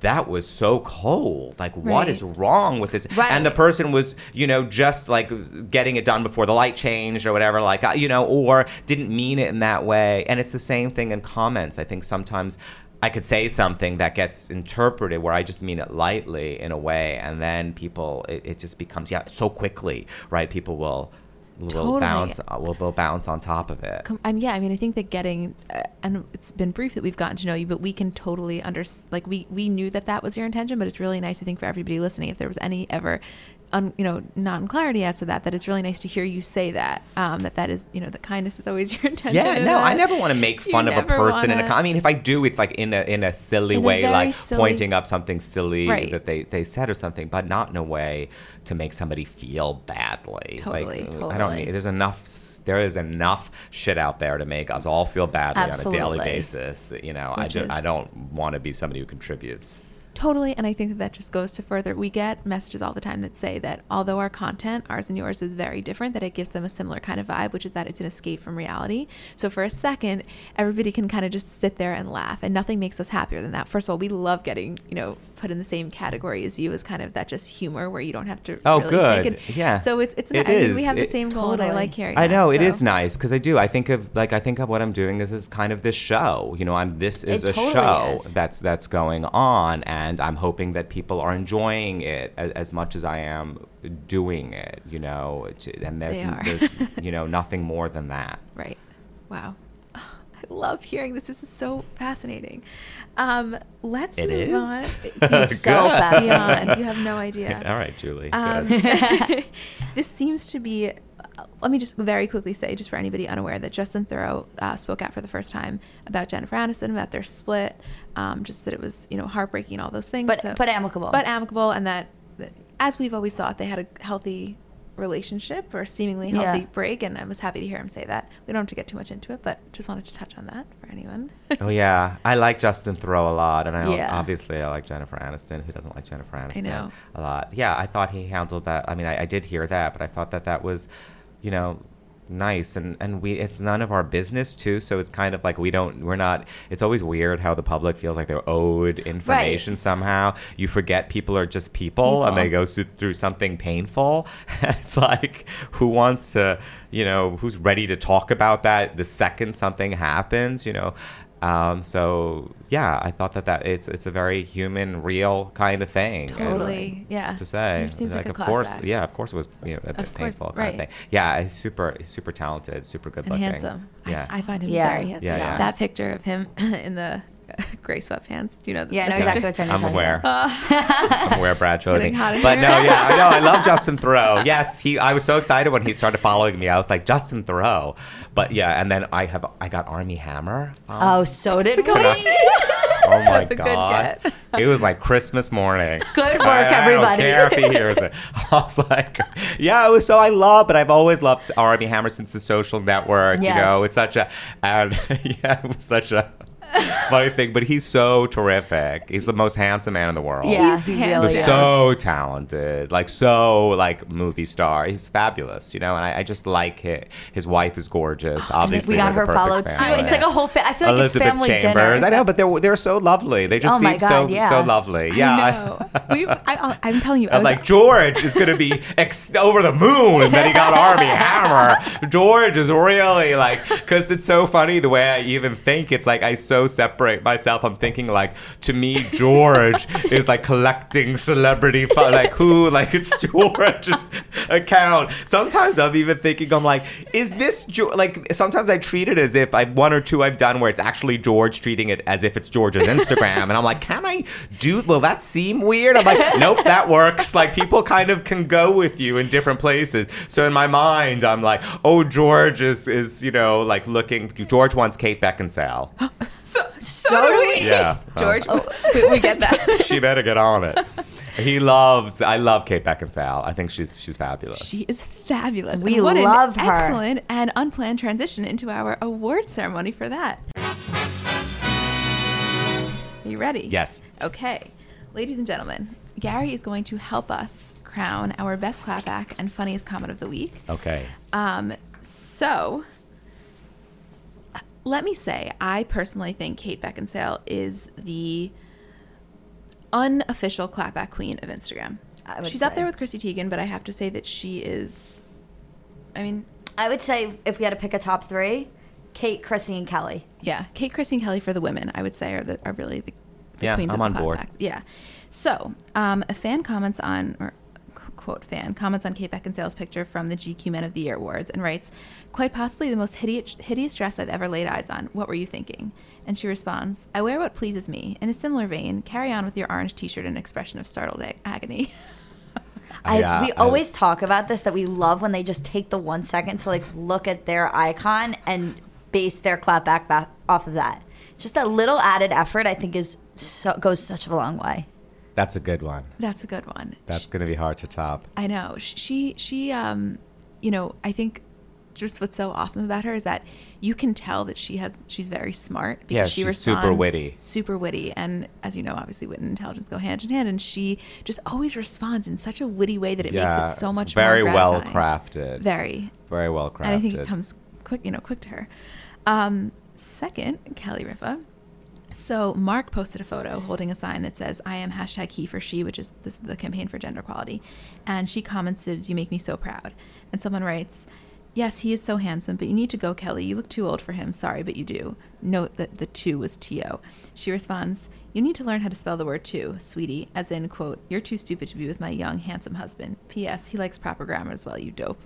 that was so cold. Like what Right. is wrong with this? Right. and the person was you know just like getting it done before the light changed or whatever like uh, you know or didn't mean it in that way. And it's the same thing in comments. I think sometimes i could say something that gets interpreted where i just mean it lightly in a way and then people it, it just becomes yeah so quickly right? People will will Totally. bounce will, will bounce on top of it. Com- um, yeah, I mean, I think that getting, uh, and it's been brief that we've gotten to know you, but we can totally under like we we knew that that was your intention, but it's really nice. I think for everybody listening, if there was any ever, un, you know, not in clarity as to that, that it's really nice to hear you say that. Um, that that is, you know, that kindness is always your intention. Yeah, no, I never want to make you fun of a person in a. wanna- I mean, if I do, it's like in a in a silly In way, very like silly- pointing up something silly Right. that they they said or something, but not in a way to make somebody feel badly. Totally, like, I don't need. There's enough. There is enough shit out there to make us all feel badly on a daily basis. You know, I Which just I don't want to be somebody who contributes. Totally, and I think that that just goes to further. We get messages all the time that say that although our content, ours and yours, is very different, that it gives them a similar kind of vibe, which is that it's an escape from reality. So for a second, everybody can kind of just sit there and laugh, and nothing makes us happier than that. First of all, we love getting you know put in the same category as you as kind of that just humor where you don't have to. Oh, really good. Think and Yeah. So it's it's. It I mean, we is. have the It- same goal, and I like hearing. I that, know it is so. nice because I do. I think of like I think of what I'm doing as is kind of this show. You know, I'm this is It a totally show is. that's that's going on, and I'm hoping that people are enjoying it as, as much as I am doing it. You know, to, and there's there's you know nothing more than that. Right. Wow. I love hearing this. This is so fascinating. Um, let's It move is? on. Good. so fast. Beyond. You have no idea. All right, Julie. Um, this seems to be. Let me just very quickly say, just for anybody unaware, that Justin Theroux uh, spoke out for the first time about Jennifer Aniston, about their split, um, just that it was you know heartbreaking, all those things. But- but amicable. But amicable, and that, that as we've always thought, they had a healthy relationship or seemingly healthy Yeah. break, and I was happy to hear him say that. We don't have to get too much into it, but just wanted to touch on that for anyone. oh yeah, I like Justin Theroux a lot, and I also, Yeah. obviously I like Jennifer Aniston. Who doesn't like Jennifer Aniston? know. a lot. Yeah, I thought he handled that. I mean, I, I did hear that, but I thought that that was, you know, nice and and we it's none of our business too so it's kind of like we don't we're not it's always weird how the public feels like they're owed information somehow. You forget people are just people, and they go through, through something painful. It's like who wants to you know who's ready to talk about that the second something happens you know um, so yeah i thought that that it's it's a very human real kind of thing and- totally, yeah. to say. He seems like, a of course, act. yeah, of course it was you know, a bit Of course, painful kind right. of thing. Yeah, he's super, he's super talented, super good and looking. handsome. I Yeah, just- I, find him Yeah. very handsome. Yeah, yeah. That picture of him in the gray sweatpants. Do you know? The, Yeah, I know exactly what you're I'm talking aware. about. Uh, I'm aware, Brad showed me. getting hot in But here. no, yeah, I know. I love Justin Theroux. Yes, he. I was so excited when he started following me. I was like Justin Theroux. But yeah, and then I have I got Armie Hammer. Oh, so did we. Oh my That's a good god! get. It was like Christmas morning. Good work, I, I everybody. don't care if he hears it. I was like, yeah, it was so I love, but I've always loved Armie Hammer since the Social Network. You know, it's such a and yeah, it was such a funny thing. But he's so terrific. He's the most handsome man in the world. Yeah, He's he really is. So talented, like so, like movie star. He's fabulous, you know. And I, I just like it. His wife is gorgeous. Oh, obviously, we got her the perfect followed too. It's like a whole. Fa- I feel like Elizabeth it's family Chambers. dinner. I know, but they're they're so lovely. They just Oh my seem God, so yeah. so lovely. Yeah. I I- know. we, I, I'm telling you, I I'm was like George is gonna be ex- over the moon, and then he got Armie Hammer. George is really like, because it's so funny the way I even think. It's like I so separate myself. I'm thinking like, to me, George is like collecting celebrity, fun, like who, like it's George's account. Sometimes I'm even thinking, I'm like, is this jo-? like? Sometimes I treat it as if I one or two I've done where it's actually George treating it as if it's George's Instagram, and I'm like, can I do? Will that seem weird? I'm like, nope, that works. Like people kind of can go with you in different places. So in my mind, I'm like, oh, George is is you know like looking. George wants Kate Beckinsale. so, so, So do do we. Yeah, George, Oh. we, we get that. she better get on it. He loves. I love Kate Beckinsale. I think she's she's fabulous. She is fabulous. We and what love an her. excellent and unplanned transition into our award ceremony for that. Are you ready? Yes. Okay. Ladies and gentlemen, Gary is going to help us crown our best clapback and funniest comment of the week. Okay. Um, so let me say, I personally think Kate Beckinsale is the unofficial clapback queen of Instagram. I would She's up there with Chrissy Teigen, but I have to say that she is. I mean, I would say if we had to pick a top three, Kate, Chrissy, and Kelly. yeah, Kate, Chrissy, and Kelly for the women, I would say, are the, are really the, the Yeah, queens I'm of the on board. clapbacks. Yeah. So, um, a fan comments on or qu- quote fan, comments on Kate Beckinsale's picture from the GQ Men of the Year Awards and writes, Quite possibly the most hideous, hideous dress I've ever laid eyes on. What were you thinking? And she responds, I wear what pleases me. In a similar vein, carry on with your orange t shirt and expression of startled ag- agony. I, Yeah, we I- always talk about this that we love when they just take the one second to like look at their icon and base their clapback back off of that. Just a little added effort, I think, is so, goes such a long way. That's a good one. That's a good one. That's going to be hard to top. I know. She she um you know, I think just what's so awesome about her is that you can tell that she has she's very smart because Yeah, she she's super witty. Super witty and as you know, obviously wit and intelligence go hand in hand and she just always responds in such a witty way that it makes it so much very well crafted. Very. very well crafted. And I think it comes quick, you know, quick to her. Um, second, Kelly Ripa. So Mark posted a photo holding a sign that says "I am hashtag He for She," which is this, the campaign for gender equality, and she commented, "You make me so proud." And someone writes, "Yes, he is so handsome, but you need to go, Kelly. You look too old for him. Sorry, but you do." Note that the two was to. She responds, "You need to learn how to spell the word two, sweetie, as in quote, you're too stupid to be with my young handsome husband. P.S. He likes proper grammar as well. You dope."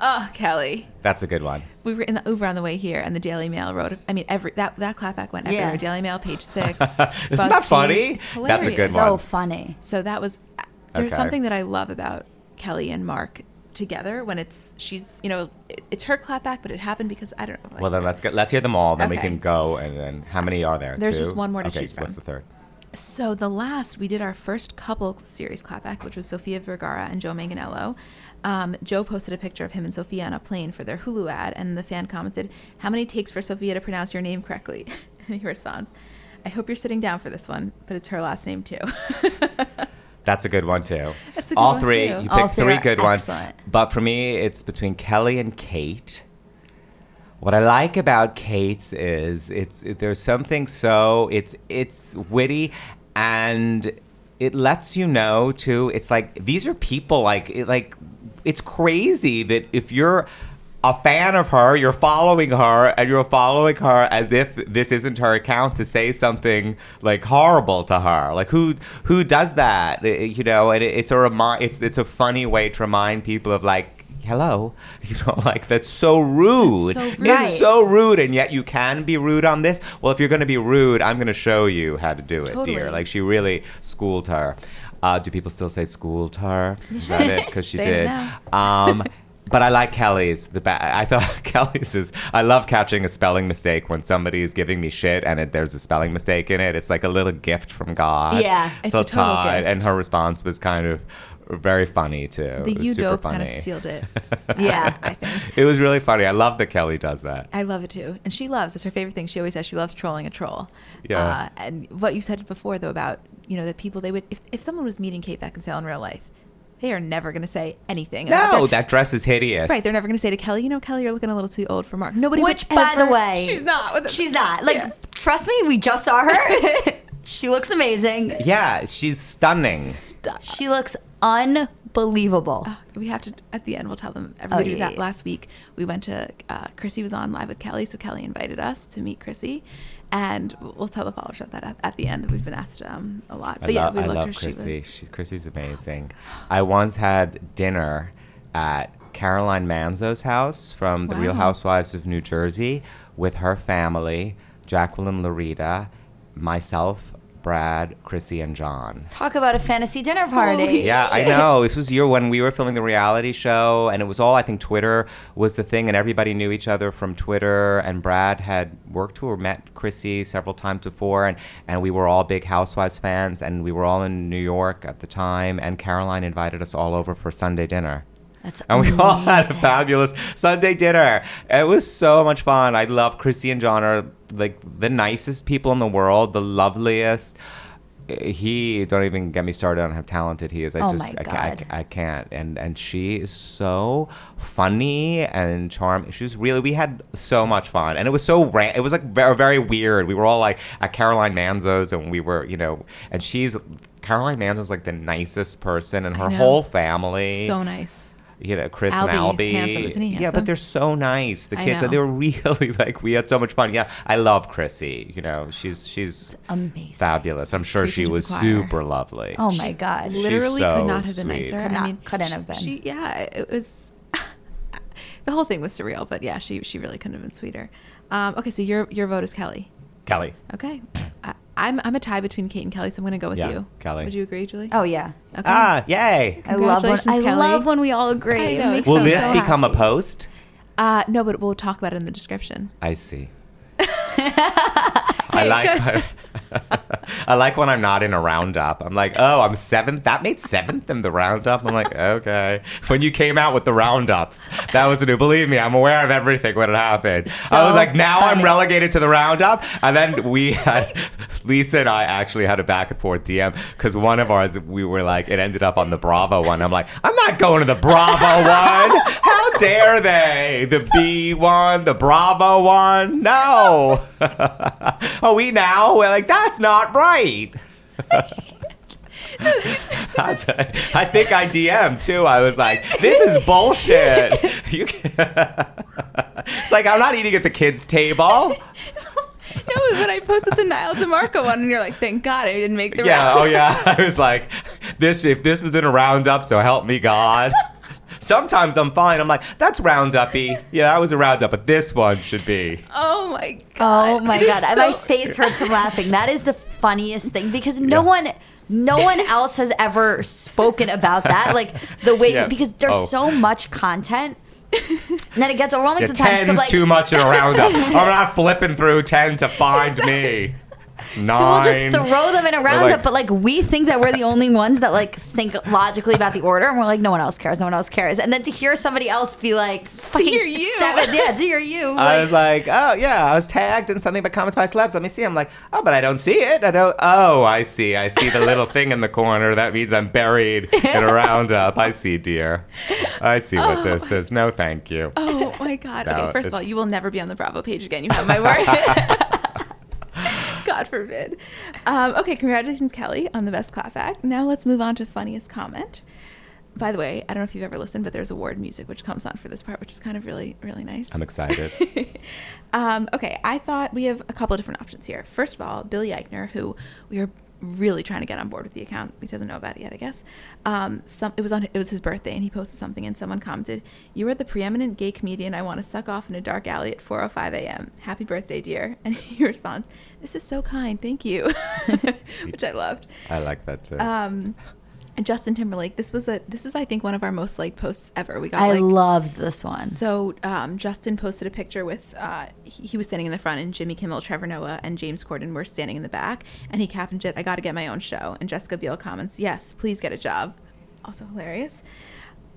Oh, Kelly That's a good one. we were in the Uber on the way here, and the Daily Mail wrote. I mean, every that that clapback went everywhere. Yeah. Daily Mail, page six. Isn't that BuzzFeed. funny? It's That's a hilarious. good so one. funny. So that was. There's Okay. something that I love about Kelly and Mark together when it's she's you know it- it's her clapback, but it happened because I don't know. like- Well, then let's get let's hear them all. Then we can go. And then how many are there? There's Two? just one more to okay, choose What's the third? So the last we did our first couple series clapback, which was Sofia Vergara and Joe Manganiello. Um, Joe posted a picture of him and Sofia on a plane for their Hulu ad, and the fan commented, "How many takes for Sofia to pronounce your name correctly?" and he responds, "I hope you're sitting down for this one, but it's her last name too." That's a good one too. That's a good All one, three. too. You picked three three good ones. But for me, it's between Kelly and Kate. What I like about Kate's is it's it, there's something so it's it's witty and it lets you know too. It's like these are people like it, like it's crazy that if you're a fan of her, you're following her, and you're following her as if this isn't her account to say something like horrible to her. Like who who does that? You know, and it, it's a remi- it's it's a funny way to remind people of like, hello, you know, like that's so rude. so rude. It's so rude, and yet you can be rude on this. Well, if you're going to be rude, I'm going to show you how to do it, dear. Like she really schooled her. Uh, do people still say schooled her? Is that it? Because she did. Um, but I like Kelly's. The ba- I thought Kelly's is. I love catching a spelling mistake when somebody is giving me shit and it, there's a spelling mistake in it. It's like a little gift from God. Yeah. It's So a total gift. And her response was kind of very funny too. the It you super dope kind of sealed it. Yeah. I think. It was really funny. I love that Kelly does that. I love it too, and she loves. It's her favorite thing. She always says she loves trolling a troll. Yeah. Uh, and what you said before though about you know the people they would if if someone was meeting Kate Beckinsale in real life, they are never going to say anything. about No, that. that dress is hideous. Right, they're never going to say to Kelly, you know, Kelly, you're looking a little too old for Mark. Nobody. would Which, by the way, she's not. She's not. Like, Yeah. trust me, we just saw her. she looks amazing. Yeah, she's stunning. She looks unbelievable. Uh, we have to at the end. We'll tell them. Everybody was yeah, at yeah. last week. We went to uh, Chrissy was on live with Kelly, so Kelly invited us to meet Chrissy, and we'll we'll tell the followers about that at, at the end. We've been asked um, a lot, but I yeah, love, we I loved love her. Chrissy. She was She's, Chrissy's amazing. I once had dinner at Caroline Manzo's house from The Real Housewives of New Jersey with her family, Jacqueline Laurita, myself, Brad, Chrissy, and John. Talk about a fantasy dinner party. Holy Yeah, I know. This was year when we were filming the reality show, and it was all I think Twitter was the thing, and everybody knew each other from Twitter. And Brad had worked or met Chrissy several times before, and and we were all big Housewives fans, and we were all in New York at the time. And Caroline invited us all over for Sunday dinner. That's And we all had a fabulous Sunday dinner. It was so much fun. I love Chrissy and John are like the nicest people in the world, the loveliest. He don't even get me started on how talented he is. I Oh just my I, ca- I. I can't. And and she is so funny and charming. She was really we had so much fun. And it was so ra- it was like very very weird. We were all like at Caroline Manzo's and we were, you know, and she's Caroline Manzo's like the nicest person and her whole family so nice. You know, Chris Albie's and Albie. handsome, isn't he Yeah, but they're so nice. The I kids, know. they were really like we had so much fun. Yeah, I love Chrissy. You know, she's she's Amazing. fabulous. I'm sure she Preaching to was super lovely. Oh my god. She's literally so could not have been sweet. nicer. Could I not- mean, couldn't she- have been. She, yeah, it was. the whole thing was surreal, but yeah, she she really couldn't have been sweeter. Um, okay, so your your vote is Kelly. Kelly. Okay, I, I'm I'm a tie between Kate and Kelly, so I'm gonna go with Yeah, you. Kelly. Would you agree, Julie? Oh yeah. Okay. Ah, yay. I love when Congratulations, I Kelly. love when we all agree. I It know, makes Will so me this so become a post? Uh, no, but we'll talk about it in the description. I see. I like I like when I'm not in a roundup. I'm like, oh, I'm seventh. That made seventh in the roundup. I'm like, okay. When you came out with the roundups, that was new. Believe me, I'm aware of everything when it happened. I was like, now I'm relegated to the roundup. And then we had Lisa and I actually had a back and forth DM because one of ours we were like, it ended up on the Bravo one. I'm like, I'm not going to the Bravo one. Dare they? The B one, the Bravo one? No. Are we now? We're like, that's not right. I was I think I DM'd too. I was like, this is bullshit. You can- it's like, I'm not eating at the kids' table. No, it was when I posted the Nyle DiMarco one, and you're like, "Thank God I didn't make the Yeah, round." oh yeah. I was like, this if this was in a roundup, so help me God. Sometimes I'm fine. I'm like, that's roundupy. Yeah, that was a roundup, but this one should be. Oh my God! Oh my It is god, so- my face hurts from laughing. That is the funniest thing because no one no one else has ever spoken about that. Like the way Yeah. because there's Oh. so much content that it gets overwhelming Yeah, sometimes. ten's So like too much in a roundup. I'm not flipping through ten to find me. Nine. So we'll just throw them in a roundup, like- but like we think that we're the only ones that like think logically about the order, and we're like, no one else cares, no one else cares. And then to hear somebody else be like, fucking hear you. seven, yeah, to hear you, I was like, oh yeah, I was tagged in something but comments by celebs. Let me see. I'm like, oh, but I don't see it. I don't. Oh, I see. I see the little thing in the corner. That means I'm buried in a roundup. I see, dear. I see what this oh. is. No, thank you. Oh my God! No, okay, first of all, you will never be on the Bravo page again. You have my word. God forbid. Um, okay, congratulations, Kelly, on the best clapback. Now let's move on to funniest comment. By the way, I don't know if you've ever listened, but there's award music which comes on for this part, which is kind of really, really nice. I'm excited. Um, okay, I thought we have a couple of different options here. First of all, Billy Eichner, who we are really trying to get on board with the account. He doesn't know about it yet, I guess. Um, some it was on it was his birthday, and he posted something, and someone commented, "You are the preeminent gay comedian I want to suck off in a dark alley at 4:05 a.m. Happy birthday, dear!" And he responds, "This is so kind, thank you," which I loved. I like that too. Um, Justin Timberlake, this was a this was I think one of our most liked posts ever. We got I like loved this one. so um, Justin posted a picture with uh, he, he was standing in the front, and Jimmy Kimmel, Trevor Noah, and James Corden were standing in the back. And he captioned it, "I got to get my own show." And Jessica Biel comments, "Yes, please get a job." Also hilarious.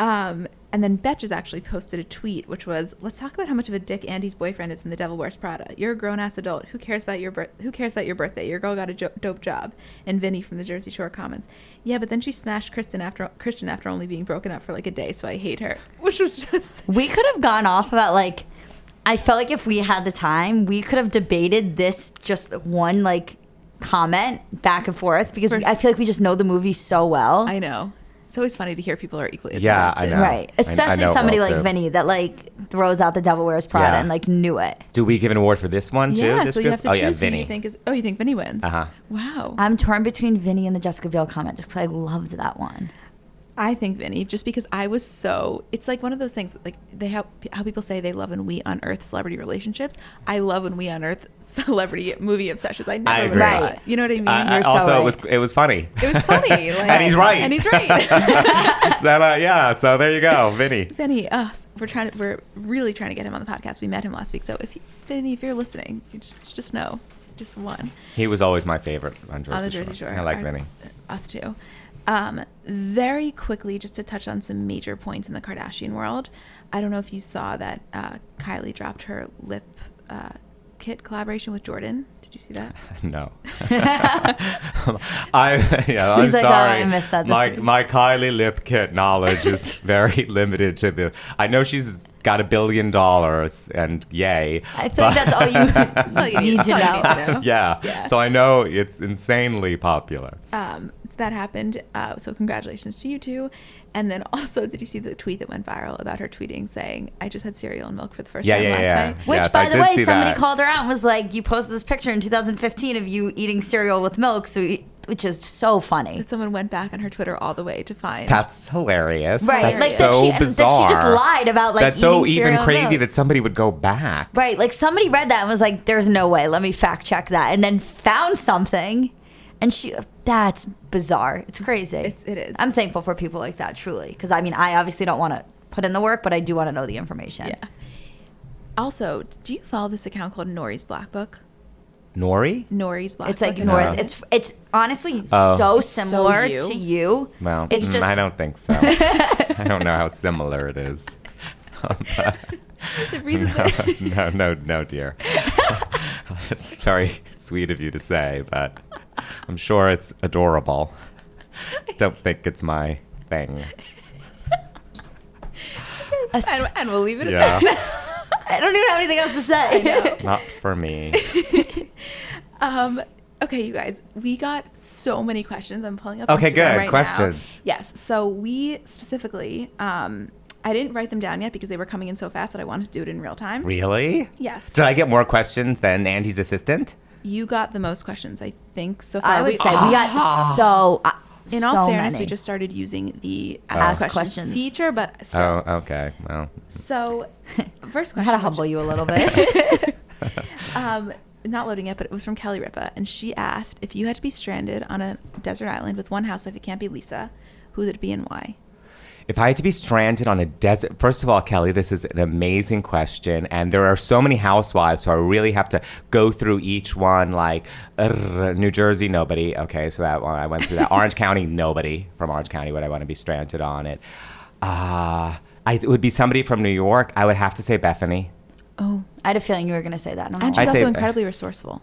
Um, and then Betches actually posted a tweet, which was, "Let's talk about how much of a dick Andy's boyfriend is in The Devil Wears Prada. You're a grown ass adult. Who cares about your bir- Who cares about your birthday? Your girl got a jo- dope job." And Vinny from the Jersey Shore comments, "Yeah, but then she smashed Kristen after Christian after only being broken up for like a day, so I hate her." Which was just we could have gone off about like I felt like if we had the time, we could have debated this just one like comment back and forth because we, I feel like we just know the movie so well. I know. It's always funny to hear people are equally as Yeah, invested. I know. Right. I- I Especially know somebody like too. Vinny that like throws out the Devil Wears Prada Yeah. and like knew it. Do we give an award for this one too? Yeah, this so you group? have to oh choose yeah, who you think is. Oh, you think Vinny wins? Uh-huh. Wow. I'm torn between Vinny and the Jessica Biel comment just because I loved that one. I think Vinny, just because I was so. It's like one of those things. Like they have how people say they love when we unearth celebrity relationships. I love when we unearth celebrity movie obsessions. I never I agree. Right. You know what I mean? I, I You're so also, it was it was funny. it was funny. Like, and he's right. And he's right. So, uh, yeah, so there you go, Vinny. Vinny, uh, we're trying to, we're really trying to get him on the podcast. We met him last week, so if you, Vinny, if you're listening, you just just know, just one. He was always my favorite on Jersey, on the Jersey Shore. I like Our- Vinny. Us too. Um, very quickly, just to touch on some major points in the Kardashian world. I don't know if you saw that uh, Kylie dropped her lip uh, kit collaboration with Jordan. Did you see that? No. I yeah, I'm He's like, "Oh, sorry. I missed that my week." my Kylie lip kit knowledge is very limited to the. I know she's got a billion dollars and yay. I think like that's all you, all you need- need, to that's all know. you need to know. Yeah. Yeah. So I know it's insanely popular. Um, so that happened. Uh, so congratulations to you two. And then also, did you see the tweet that went viral about her tweeting saying, "I just had cereal and milk for the first Yeah, time yeah, last yeah. night." Which, Yes, by I the way, somebody that. called her out and was like, "You posted this picture in 2015 of you eating cereal with milk," so which is so funny. That someone went back on her Twitter all the way to find. That's hilarious. Right, That's like so that she bizarre. that she just lied about like That's so even cereal crazy milk. that somebody would go back. Right, like somebody read that and was like, "There's no way. Let me fact check that," and then found something, and she. That's bizarre. It's crazy. It's- it is. I'm thankful for people like that, truly, because I mean, I obviously don't want to put in the work, but I do want to know the information. Yeah. Also, do you follow this account called Nori's Black Book? Nori? Nori's Black It's like and North. No. It's it's honestly Oh. so It's so similar you. to you. Well, it's mm, just I don't think so. I don't know how similar it is. the reason that no, no, no, dear. it's very sweet of you to say, but I'm sure it's adorable. Don't think it's my thing. a s- and, and we'll leave it at that. I don't even have anything else to say. not for me. Um, okay, you guys, we got so many questions. I'm pulling up. Okay, Instagram good. right now. Questions. Yes. So we specifically, um, I didn't write them down yet because they were coming in so fast that I wanted to do it in real time. Really? Yes. Did I get more questions than Andy's assistant? You got the most questions, I think, so far. I would We- say we got so. Uh, in all so fairness, many. we just started using the ask, Ask questions, questions. feature, but still. Oh, okay. Well, So, first question. I had to humble you a little bit. um, not loading yet, but it was from Kelly Ripa, and she asked if you had to be stranded on a desert island with one housewife, it can't be Lisa, who would it be and why? If I had to be stranded on a desert, first of all, Kelly, this is an amazing question. And there are so many housewives, so I really have to go through each one. Like uh, New Jersey, nobody. Okay, so that one, I went through that. Orange County, nobody from Orange County would I want to be stranded on it. Uh, I, it would be somebody from New York. I would have to say Bethany. Oh, I had a feeling you were going to say that. I don't and she's I'd also say- incredibly resourceful.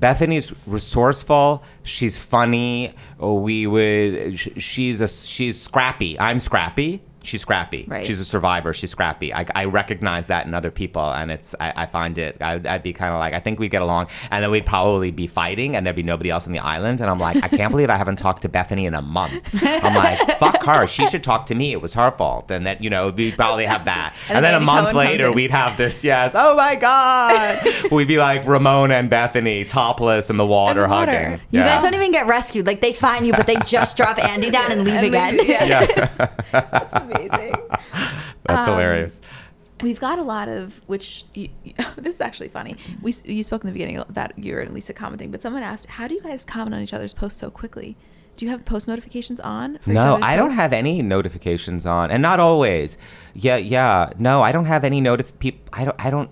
Bethany's resourceful. She's funny. We would. She's a. She's scrappy. I'm scrappy. She's scrappy. Right. She's a survivor. She's scrappy. I, I recognize that in other people, and it's. I, I find it. I'd, I'd be kind of like. I think we get along, and then we'd probably be fighting, and there'd be nobody else on the island, and I'm like, I can't believe I haven't talked to Bethany in a month. I'm like, fuck her. She should talk to me. It was her fault, and that you know we'd probably have that, And and, then then a month Cohen later we'd have this. Yes. Oh my god. we'd be like Ramona and Bethany topless in the water, the water. hugging. You Yeah. guys don't even get rescued. Like they find you, but they just drop Andy down and leave And again. leave- yeah. Yeah, That's amazing. that's Um, hilarious. We've got a lot of which you, you- this is actually funny. We you spoke in the beginning about you and Lisa commenting, but someone asked, "How do you guys comment on each other's posts so quickly? Do you have post notifications on?" For No, I don't have any notifications on, and not always. Yeah, yeah. No, I don't have any notif. Peop- I don't. I don't.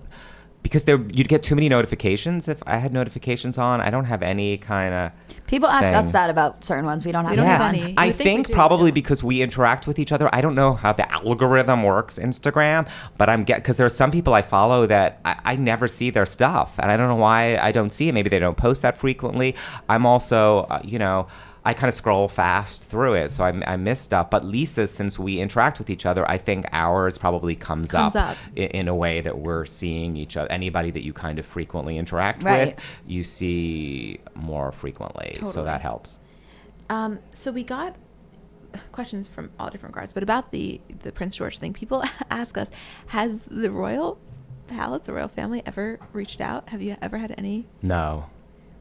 Because there, you'd get too many notifications if I had notifications on. I don't have any kind of. People ask us that about certain ones. We don't have. We don't them have any. I would think think do, probably yeah. because we interact with each other. I don't know how the algorithm works Instagram, but I'm get because there are some people I follow that I, I never see their stuff, and I don't know why I don't see it. Maybe they don't post that frequently. I'm also, uh, you know. I kind of scroll fast through it, so I, I miss stuff. But Lisa, since we interact with each other, I think ours probably comes, Comes up, up. In, in a way that we're seeing each other. Anybody that you kind of frequently interact Right. with, you see more frequently, so that helps. Um, so we got questions from all different regards, but about the the Prince George thing, people ask us: Has the royal palace, the royal family, ever reached out? Have you ever had any? No,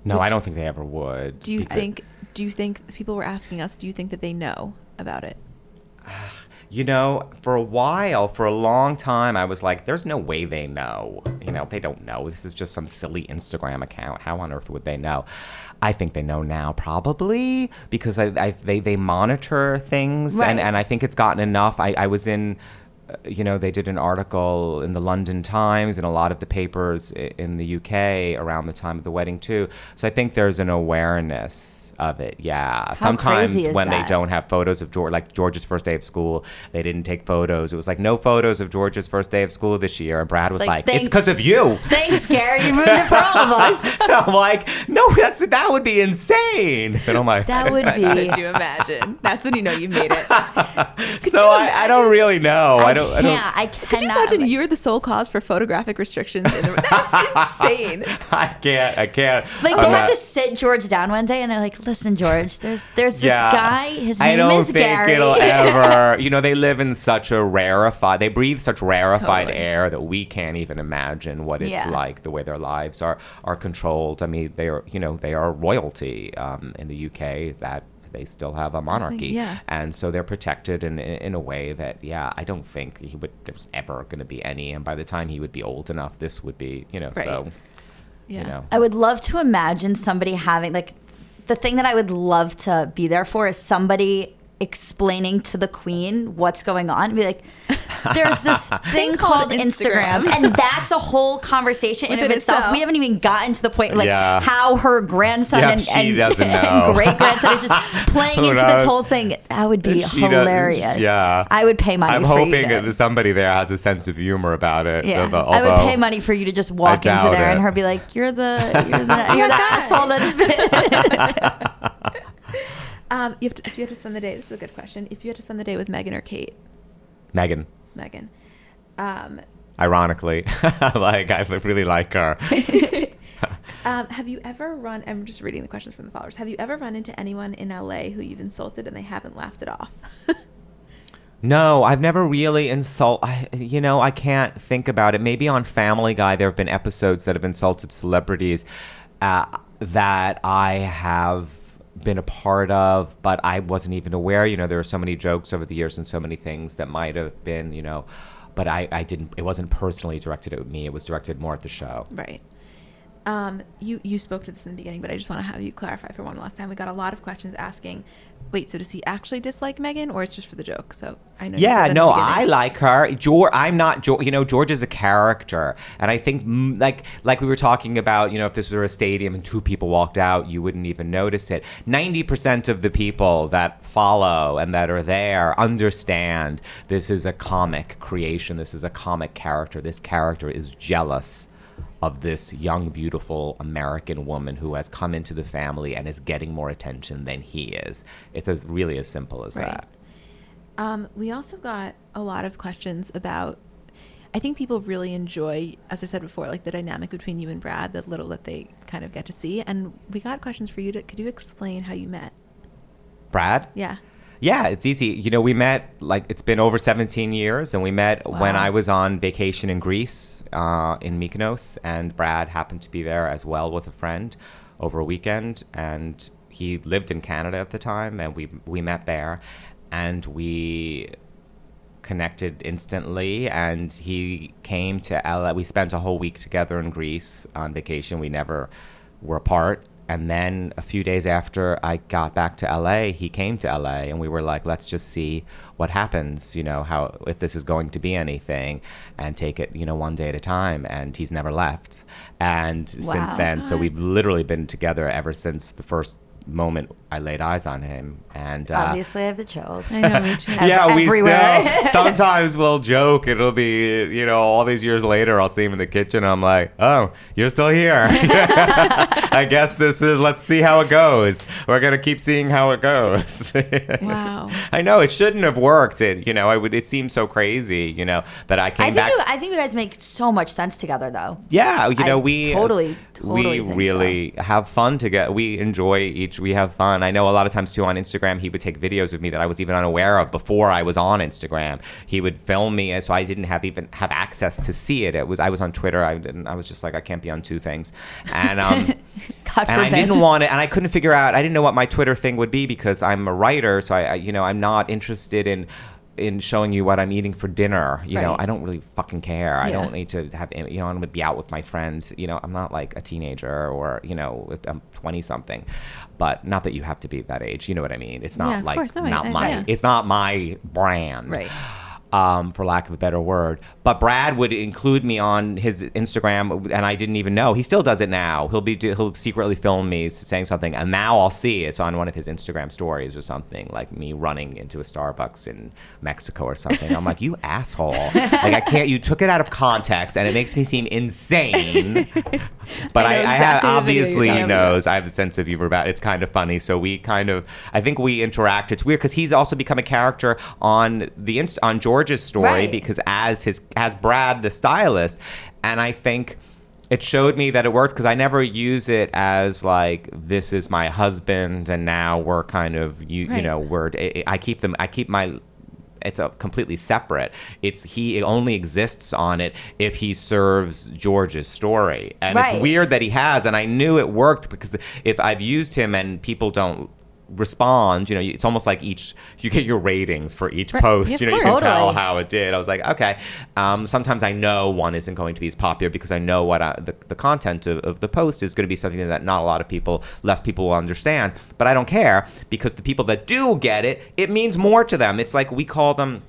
no, Would I don't think they ever would. Do you think? Do you think people were asking us? Do you think that they know about it? You know, for a while, for a long time, I was like, "There's no way they know." You know, they don't know. This is just some silly Instagram account. How on earth would they know? I think they know now, probably because I, I they they monitor things, Right. and and I think it's gotten enough. I I was in. uh, You know, they did an article in the London Times and a lot of the papers in the UK around the time of the wedding too. So I think there's an awareness of it. Yeah. Sometimes crazy is when that? they don't have photos of George, like George's first day of school, they didn't take photos. It was like no photos of George's first day of school this year, and Brad was like, like, "It's because of you." Thanks, Gary. You ruined it for all of us. And I'm like, "No, that's that would be insane." But I'm like, That would be. Could you imagine? That's when you know you made it. so I, I don't really know. I, don't. I don't. can't. I cannot. Could you imagine you're the sole cause for photographic restrictions in the That's insane. I can't. I can't. Like I'm they have to sit George down one day and they're like, "Listen, George, there's there's this Yeah. guy. His I name don't is think Gary." it'll ever. You know, they live in such a rarefied. They breathe such rarefied Totally. air that we can't even imagine what it's Yeah. like. The way their lives are are controlled. I mean, they are. You know, they are royalty um, in the UK. That they still have a monarchy, yeah. and so they're protected in, in in a way that, yeah, I don't think he would. There's ever going to be any. And by the time he would be old enough, this would be. You know, Right. so Yeah. you know. I would love to imagine somebody having like the thing that I would love to be there for is somebody explaining to the queen what's going on. and Be like, there's this thing called Instagram, Instagram. and that's a whole conversation in Within of itself. itself. We haven't even gotten to the point like Yeah. how her grandson Yeah, and, and, and great grandson is just playing into this whole thing. That would be hilarious. yeah. I would pay money. I'm for hoping you to, that somebody there has a sense of humor about it. Yeah, although- I would pay money for you to just walk into there and her be like, "You're the you're the, you're the oh asshole that's been." Um, you have to, if you had to spend the day, this is a good question. If you had to spend the day with Meghan or Kate, Meghan. Meghan, um, Ironically, like I really like her. um, have you ever run? I'm just reading the questions from the followers. Have you ever run into anyone in LA who you've insulted and they haven't laughed it off? No, I've never really insult. I, you know, I can't think about it. Maybe on Family Guy, there have been episodes that have insulted celebrities uh, that I have been a part of, but I wasn't even aware. You know, there are so many jokes over the years and so many things that might have been, you know, but I, I didn't. It wasn't personally directed at me. It was directed more at the show. Right. Um, you you spoke to this in the beginning, but I just want to have you clarify for one last time. We got a lot of questions asking, wait, so does he actually dislike Meghan, or it's just for the joke? So I know. Yeah, no, I like her. George, I'm not. George, you know, George is a character, and I think mm, like like we were talking about. You know, if this were a stadium and two people walked out, you wouldn't even notice it. Ninety percent of the people that follow and that are there understand this is a comic creation. This is a comic character. This character is jealous of this young, beautiful American woman who has come into the family and is getting more attention than he is. It's as really as simple as Right. that. Um, we also got a lot of questions about. I think people really enjoy, as I said before, like the dynamic between you and Brad, the little that they kind of get to see. And we got questions for you to. Could you explain how you met? Brad? Yeah. Yeah, it's easy. You know, we met like it's been over 17 years, and we met when I was on vacation in Greece, uh, in Mykonos, and Brad happened to be there as well with a friend over a weekend, and he lived in Canada at the time, and we we met there, and we connected instantly and he came to LA. We spent a whole week together in Greece on vacation. We never were apart. And then a few days after I got back to LA, he came to LA and we were like, let's just see what happens, you know, how if this is going to be anything and take it, you know, one day at a time. And he's never left. And since then, so we've literally been together ever since the first moment I laid eyes on him. And uh, Obviously, I have the chills. I know, me too. Yeah, we still sometimes we'll joke. It'll be you know all these years later. I'll see him in the kitchen. I'm like, oh, you're still here. I guess this is. Let's see how it goes. We're gonna keep seeing how it goes. Wow. I know it shouldn't have worked. It you know I would. It seems so crazy. You know that I came I think back. you, I think you guys make so much sense together, though. Yeah, you know I we totally, totally we think really have fun together. We enjoy each. We have fun. I know a lot of times too on Instagram, he would take videos of me that I was even unaware of before I was on Instagram. He would film me, and so I didn't have even have access to see it. It was I was on Twitter. I didn't. I was just like I can't be on two things, and um. And I didn't want it, and I couldn't figure out. I didn't know what my Twitter thing would be because I'm a writer, so I, I you know, I'm not interested in in showing you what I'm eating for dinner. You know, I don't really fucking care. I don't need to have, you know, I'm gonna be out with my friends. You know, I'm not like a teenager or you know, I'm 20 something. But not that you have to be that age. You know what I mean? It's not Yeah, like course. No, not I- my. yeah. It's not my brand. Right. um, for lack of a better word. But Brad would include me on his Instagram, and I didn't even know. He still does it now. He'll be he'll secretly film me saying something, and now I'll see it's on one of his Instagram stories or something, like me running into a Starbucks in Mexico or something. I'm like, you asshole! like I can't. You took it out of context, and it makes me seem insane. But I I, know I, have exactly the video you're obviously he about. knows. I have a sense of humor about it. It's kind of funny. So we kind of, I think we interact. It's weird because he's also become a character on the inst- on George's story Right. because as his as Brad the stylist, and I think it showed me that it worked because I never use it as like this is my husband and now we're kind of you you know we're I I keep them I keep my it's a completely separate. It's he it only exists on it if he serves George's story, and Right. it's weird that he has. And I knew it worked because if I've used him and people don't respond, you know, it's almost like each you get your ratings for each Right. post. Yeah, you know, you can tell how it did. I was like, okay. Um, sometimes I know one isn't going to be as popular because I know what I, the the content of, of the post is going to be something that not a lot of people, less people will understand. But I don't care because the people that do get it, it means more to them. It's like we call them.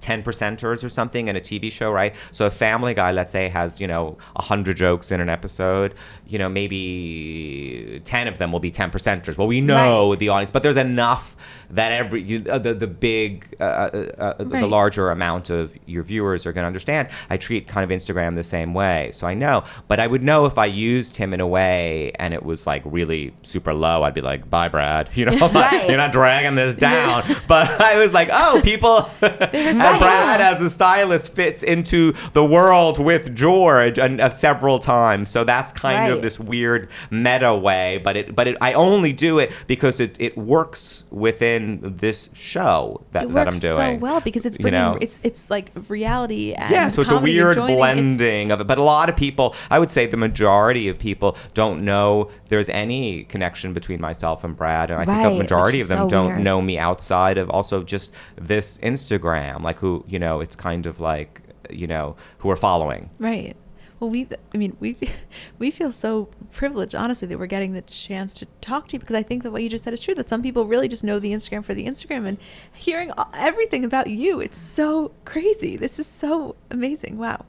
10 percenters or something in a TV show, right? So a family guy, let's say, has, you know, 100 jokes in an episode, you know, maybe 10 of them will be 10 percenters. Well, we know the audience, but there's enough that every, you, uh, the, the big, uh, uh, uh, the larger amount of your viewers are going to understand. I treat kind of Instagram the same way. So I know, but I would know if I used him in a way and it was like really super low, I'd be like, bye, Brad. You know, Right. you're not dragging this down. But I was like, oh, people. Brad, as a stylist, fits into the world with George and uh, several times. So that's kind of this weird meta way. But it, but it, I only do it because it, it works within this show that, it that I'm doing. so well because it's you know? it's it's like reality and yeah, so it's a weird joining. It's- blending of it. But a lot of people, I would say the majority of people don't know there's any connection between myself and Brad. And I think Right, the majority of them so don't weird. know me outside of also just this Instagram, like who, you know, it's kind of like, you know, who are following. Right. Well, we, I mean, we, we feel so privileged, honestly, that we're getting the chance to talk to you because I think that what you just said is true. That some people really just know the Instagram for the Instagram and hearing everything about you. It's so crazy. This is so amazing. Wow.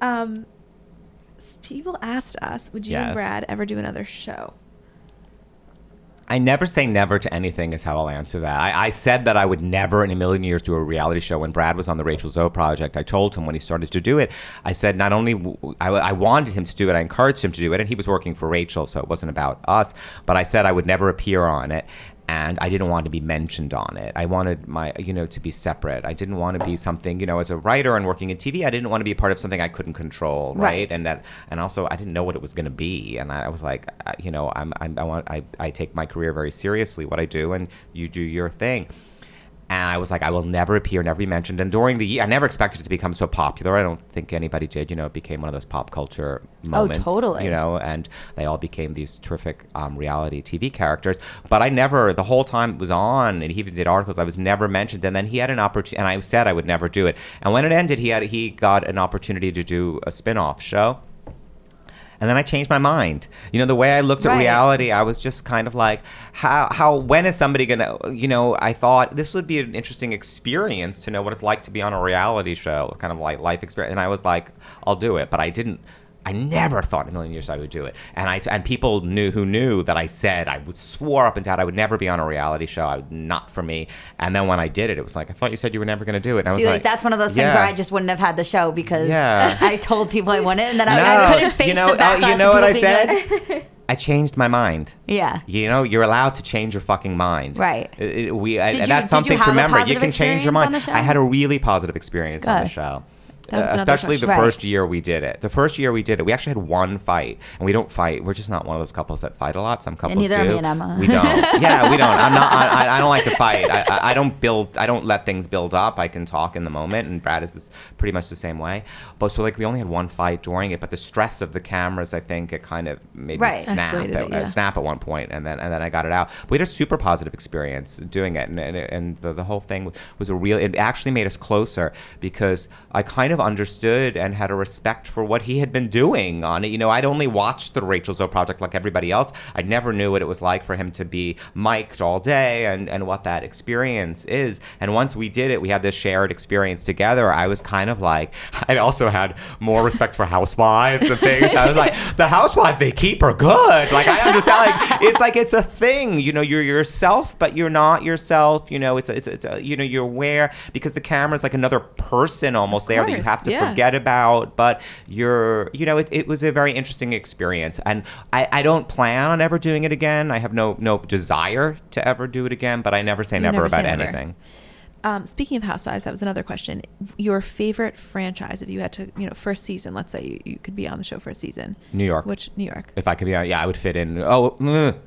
Um, people asked us, would you Yes. and Brad ever do another show? I never say never to anything is how I'll answer that. I, I said that I would never in a million years do a reality show. When Brad was on the Rachel Zoe project, I told him when he started to do it, I said not only I wanted him to do it, I encouraged him to do it, and he was working for Rachel, so it wasn't about us. But I said I would never appear on it, and I didn't want to be mentioned on it. I wanted my, you know, to be separate. I didn't want to be something, you know, as a writer and working in TV, I didn't want to be a part of something I couldn't control, right? Right. And that, and also I didn't know what it was going to be, and I was like, I- you know, I'm, I'm I want, I, I take my career very seriously, what I do, and you do your thing. And I was like, I will never appear, never be mentioned. And during the year, I never expected it to become so popular. I don't think anybody did. You know, it became one of those pop culture moments. Oh, totally. You know, and they all became these terrific um, reality TV characters. But I never, the whole time it was on, and he even did articles. I was never mentioned. And then he had an opportunity, and I said I would never do it. And when it ended, he had he got an opportunity to do a spin-off show. And then I changed my mind. You know, the way I looked at Right. reality, I was just kind of like, how, how, when is somebody gonna, you know, I thought this would be an interesting experience to know what it's like to be on a reality show, kind of like life experience. And I was like, I'll do it. But I didn't, I never thought in a million years I would do it. And I, and people knew who knew that I said, I would swore up and down I would never be on a reality show. I would, not for me. And then when I did it, it was like, I thought you said you were never gonna do it. And I was like, like, that's one of those things where. I just wouldn't have had the show because Yeah. I told people I wouldn't, and then I, I couldn't face you know, the uh, backlash. you know what I said? like- I changed my mind. yeah. You know, you're allowed to change your fucking mind. Right. It- it- we, I- you- that's something to remember. You can change your mind. I had a really positive experience on the show. That was Uh, especially the question. first year we did it. The first year we did it, we actually had one fight, and we don't fight. We're just not one of those couples that fight a lot. Some couples neither do. are me and Emma. We don't. yeah, we don't. I'm not. I, I- don't like to fight. I, I, I don't build. I don't let things build up. I can talk in the moment, and Brad is this, pretty much the same way. But so like we only had one fight during it, but the stress of the cameras, I think, it kind of made Right. me snap. Escalated At, it, yeah. uh, snap at one point, and then and then I got it out. But we had a super positive experience doing it, and and, and the, the whole thing was a real. It actually made us closer because I kind of of understood and had a respect for what he had been doing on it. You know, I'd only watched the Rachel Zoe project like everybody else. I never knew what it was like for him to be mic'd all day and, and what that experience is. And once we did it, we had this shared experience together. I was kind of like, I also had more respect for housewives and things. I was like, the housewives they keep are good. Like I understand, like it's like it's a thing. You know, you're yourself, but you're not yourself. You know, it's a, it's a, it's a, you know you're aware because the camera's like another person almost there that you have to yeah. forget about. But you're you know it, it was a very interesting experience, and I, I don't plan on ever doing it again. I have no no desire to ever do it again. But I never say You never, never about never. anything. Um, speaking of Housewives, that was another question. Your favorite franchise, if you had to, you know, first season, let's say you, you could be on the show for a season. New York. Which, New York. If I could be on, yeah, I would fit in. Oh, mm,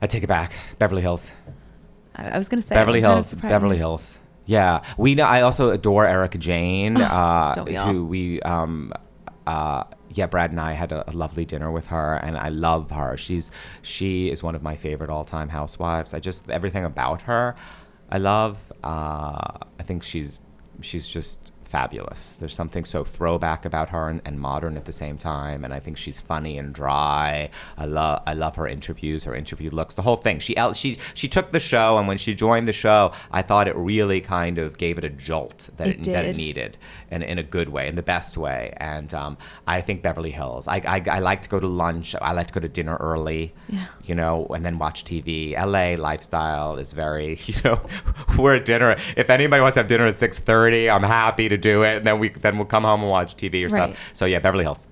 I take it back. Beverly Hills. I, I was going to say. Beverly I'm kind of Hills. Beverly Hills. Yeah, we know. I also adore Erika Jayne, uh, don't we who we. Um, uh, yeah, Brad and I had a, a lovely dinner with her, and I love her. She's she is one of my favorite all-time housewives. I just everything about her, I love. Uh, I think she's she's just fabulous. There's something so throwback about her and, and modern at the same time, and I think she's funny and dry. I love I love her interviews, her interview looks, the whole thing. She she she took the show, and when she joined the show, I thought it really kind of gave it a jolt that It it, that it needed, and in a good way, in the best way. And um, I think Beverly Hills. I, I I like to go to lunch. I like to go to dinner early. Yeah. You know, and then watch TV. LA lifestyle is very, you know, we're at dinner. If anybody wants to have dinner at six thirty, I'm happy to do it. And then we then we'll come home and watch TV or Right. stuff. So yeah, Beverly Hills.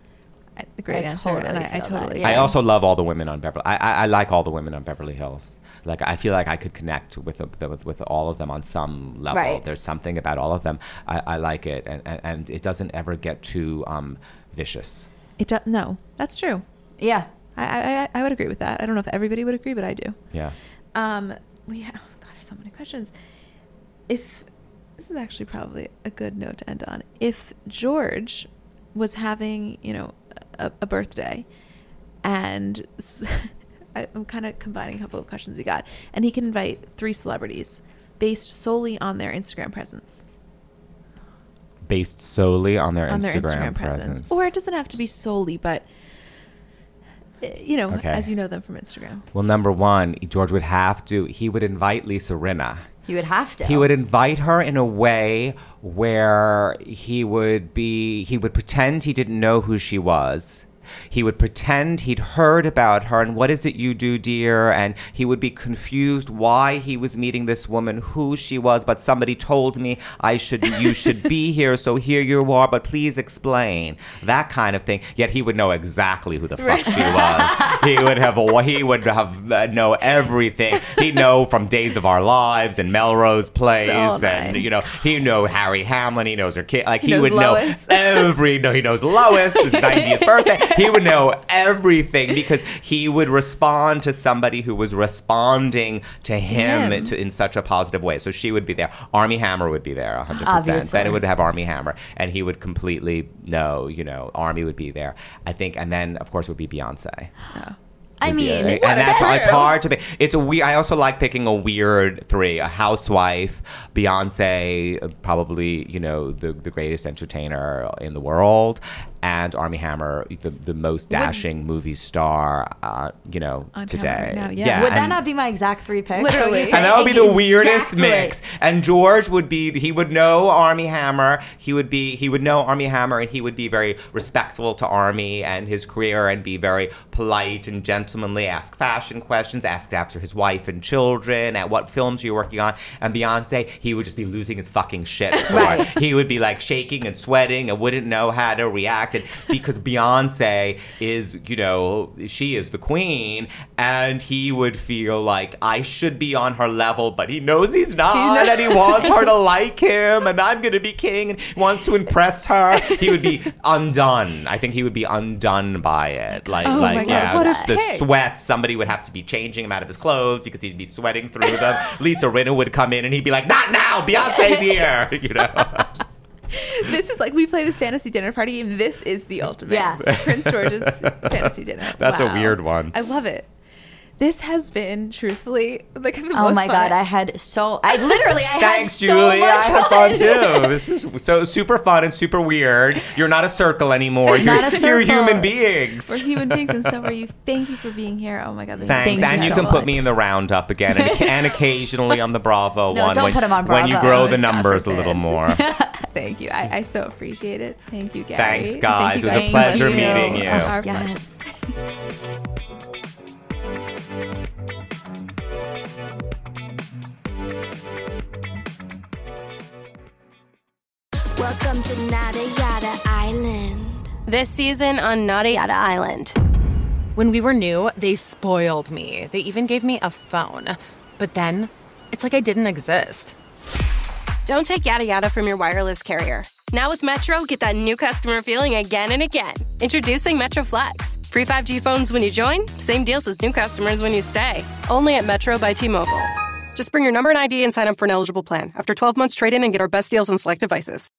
I- The great I answer. totally and I, I feel that, totally. yeah. I also love all the women on Beverly. I, I, I like all the women on Beverly Hills. Like I feel like I could connect with the, with, with all of them on some level. Right. There's something about all of them. I, I like it, and, and, and it doesn't ever get too um, vicious. It do, no, that's true. Yeah. I, I, I- I would agree with that. I don't know if everybody would agree, but I do. Yeah. Um, we have, oh God, I have so many questions. If this is actually probably a good note to end on, if George was having, you know, a, a birthday, and I'm kind of combining a couple of questions we got, and he can invite three celebrities based solely on their Instagram presence, Based solely on their on Instagram, their Instagram presence. presence, or it doesn't have to be solely, but uh, you know, Okay. as you know them from Instagram. well, number one, George would have to. He would invite Lisa Rinna. You would have to. He would invite her in a way where he would be he would pretend he didn't know who she was. He would pretend he'd heard about her and what is it you do, dear? And he would be confused why he was meeting this woman, who she was, but somebody told me I should you should be here, so here you are, but please explain. That kind of thing. Yet he would know exactly who the fuck she was. he would have he would have uh, know everything. He'd know from Days of Our Lives and Melrose Place Oh, and you know, he know Harry Hamlin, he knows her kid like He he, would Lois. know every no he knows Lois, his 90th birthday. He would know everything because he would respond to somebody who was responding to him to, in such a positive way. So she would be there. Armie Hammer would be there 100%. Obviously. Then it would have Armie Hammer and he would completely know, you know, Armie would be there. I think and then of course it would be Beyonce. I mean, and that's about it's hard to pick. It's a weird. I also like picking a weird three: a housewife, Beyonce, probably you know the the greatest entertainer in the world, and Armie Hammer, the the most dashing movie star, uh, you know, On today. right now, yeah. Would that not be my exact three picks? Literally. What do you and that would be think? the weirdest Exactly. mix. And George would be he would know Armie Hammer. He would be he would know Armie Hammer and he would be very respectful to Armie and his career and be very polite and gentlemanly, ask fashion questions, ask after his wife and children, at what films you're working on. And Beyonce, he would just be losing his fucking shit. Right. He would be like shaking and sweating and wouldn't know how to react. And because Beyonce is, you know, she is the queen, and he would feel like I should be on her level, but he knows he's not, not- and he wants her to like him, and I'm gonna be king, and wants to impress her. He would be undone. I think he would be undone by it. Like, Oh like yeah, the pick. sweat. Somebody would have to be changing him out of his clothes because he'd be sweating through them. Lisa Rinna would come in, and he'd be like, "Not now, Beyonce's here," you know. this is like we play this fantasy dinner party game. This is the ultimate. Yeah. Prince George's fantasy dinner. That's a weird one. I love it. This has been truthfully like the Oh most my fun. god, I had so I literally I Thanks, had so Julie. I much had fun too. This is so super fun and super weird. You're not a circle anymore. You're, Not a you're human beings. We're human beings and so are you. Thank you for being here. Oh my god, this Thanks, Thank and you you so can put me in the roundup again, and, and occasionally on the Bravo No, one don't when, put him on Bravo. when you grow Oh, the God numbers a little more. Thank you. I, I so appreciate it. Thank you, Gary. Thanks, Thank guys. you It was a guys for pleasure listening. meeting you. Our pleasure. Yes. Welcome to Nada Yada Island. This season on Nada Yada Island. When we were new, they spoiled me. They even gave me a phone. But then, it's like I didn't exist. Don't take yada yada from your wireless carrier. Now with Metro, get that new customer feeling again and again. Introducing Metro Flex. Free 5G phones when you join, same deals as new customers when you stay. Only at Metro by T Mobile. Just bring your number and ID and sign up for an eligible plan. After 12 months, trade in and get our best deals on select devices.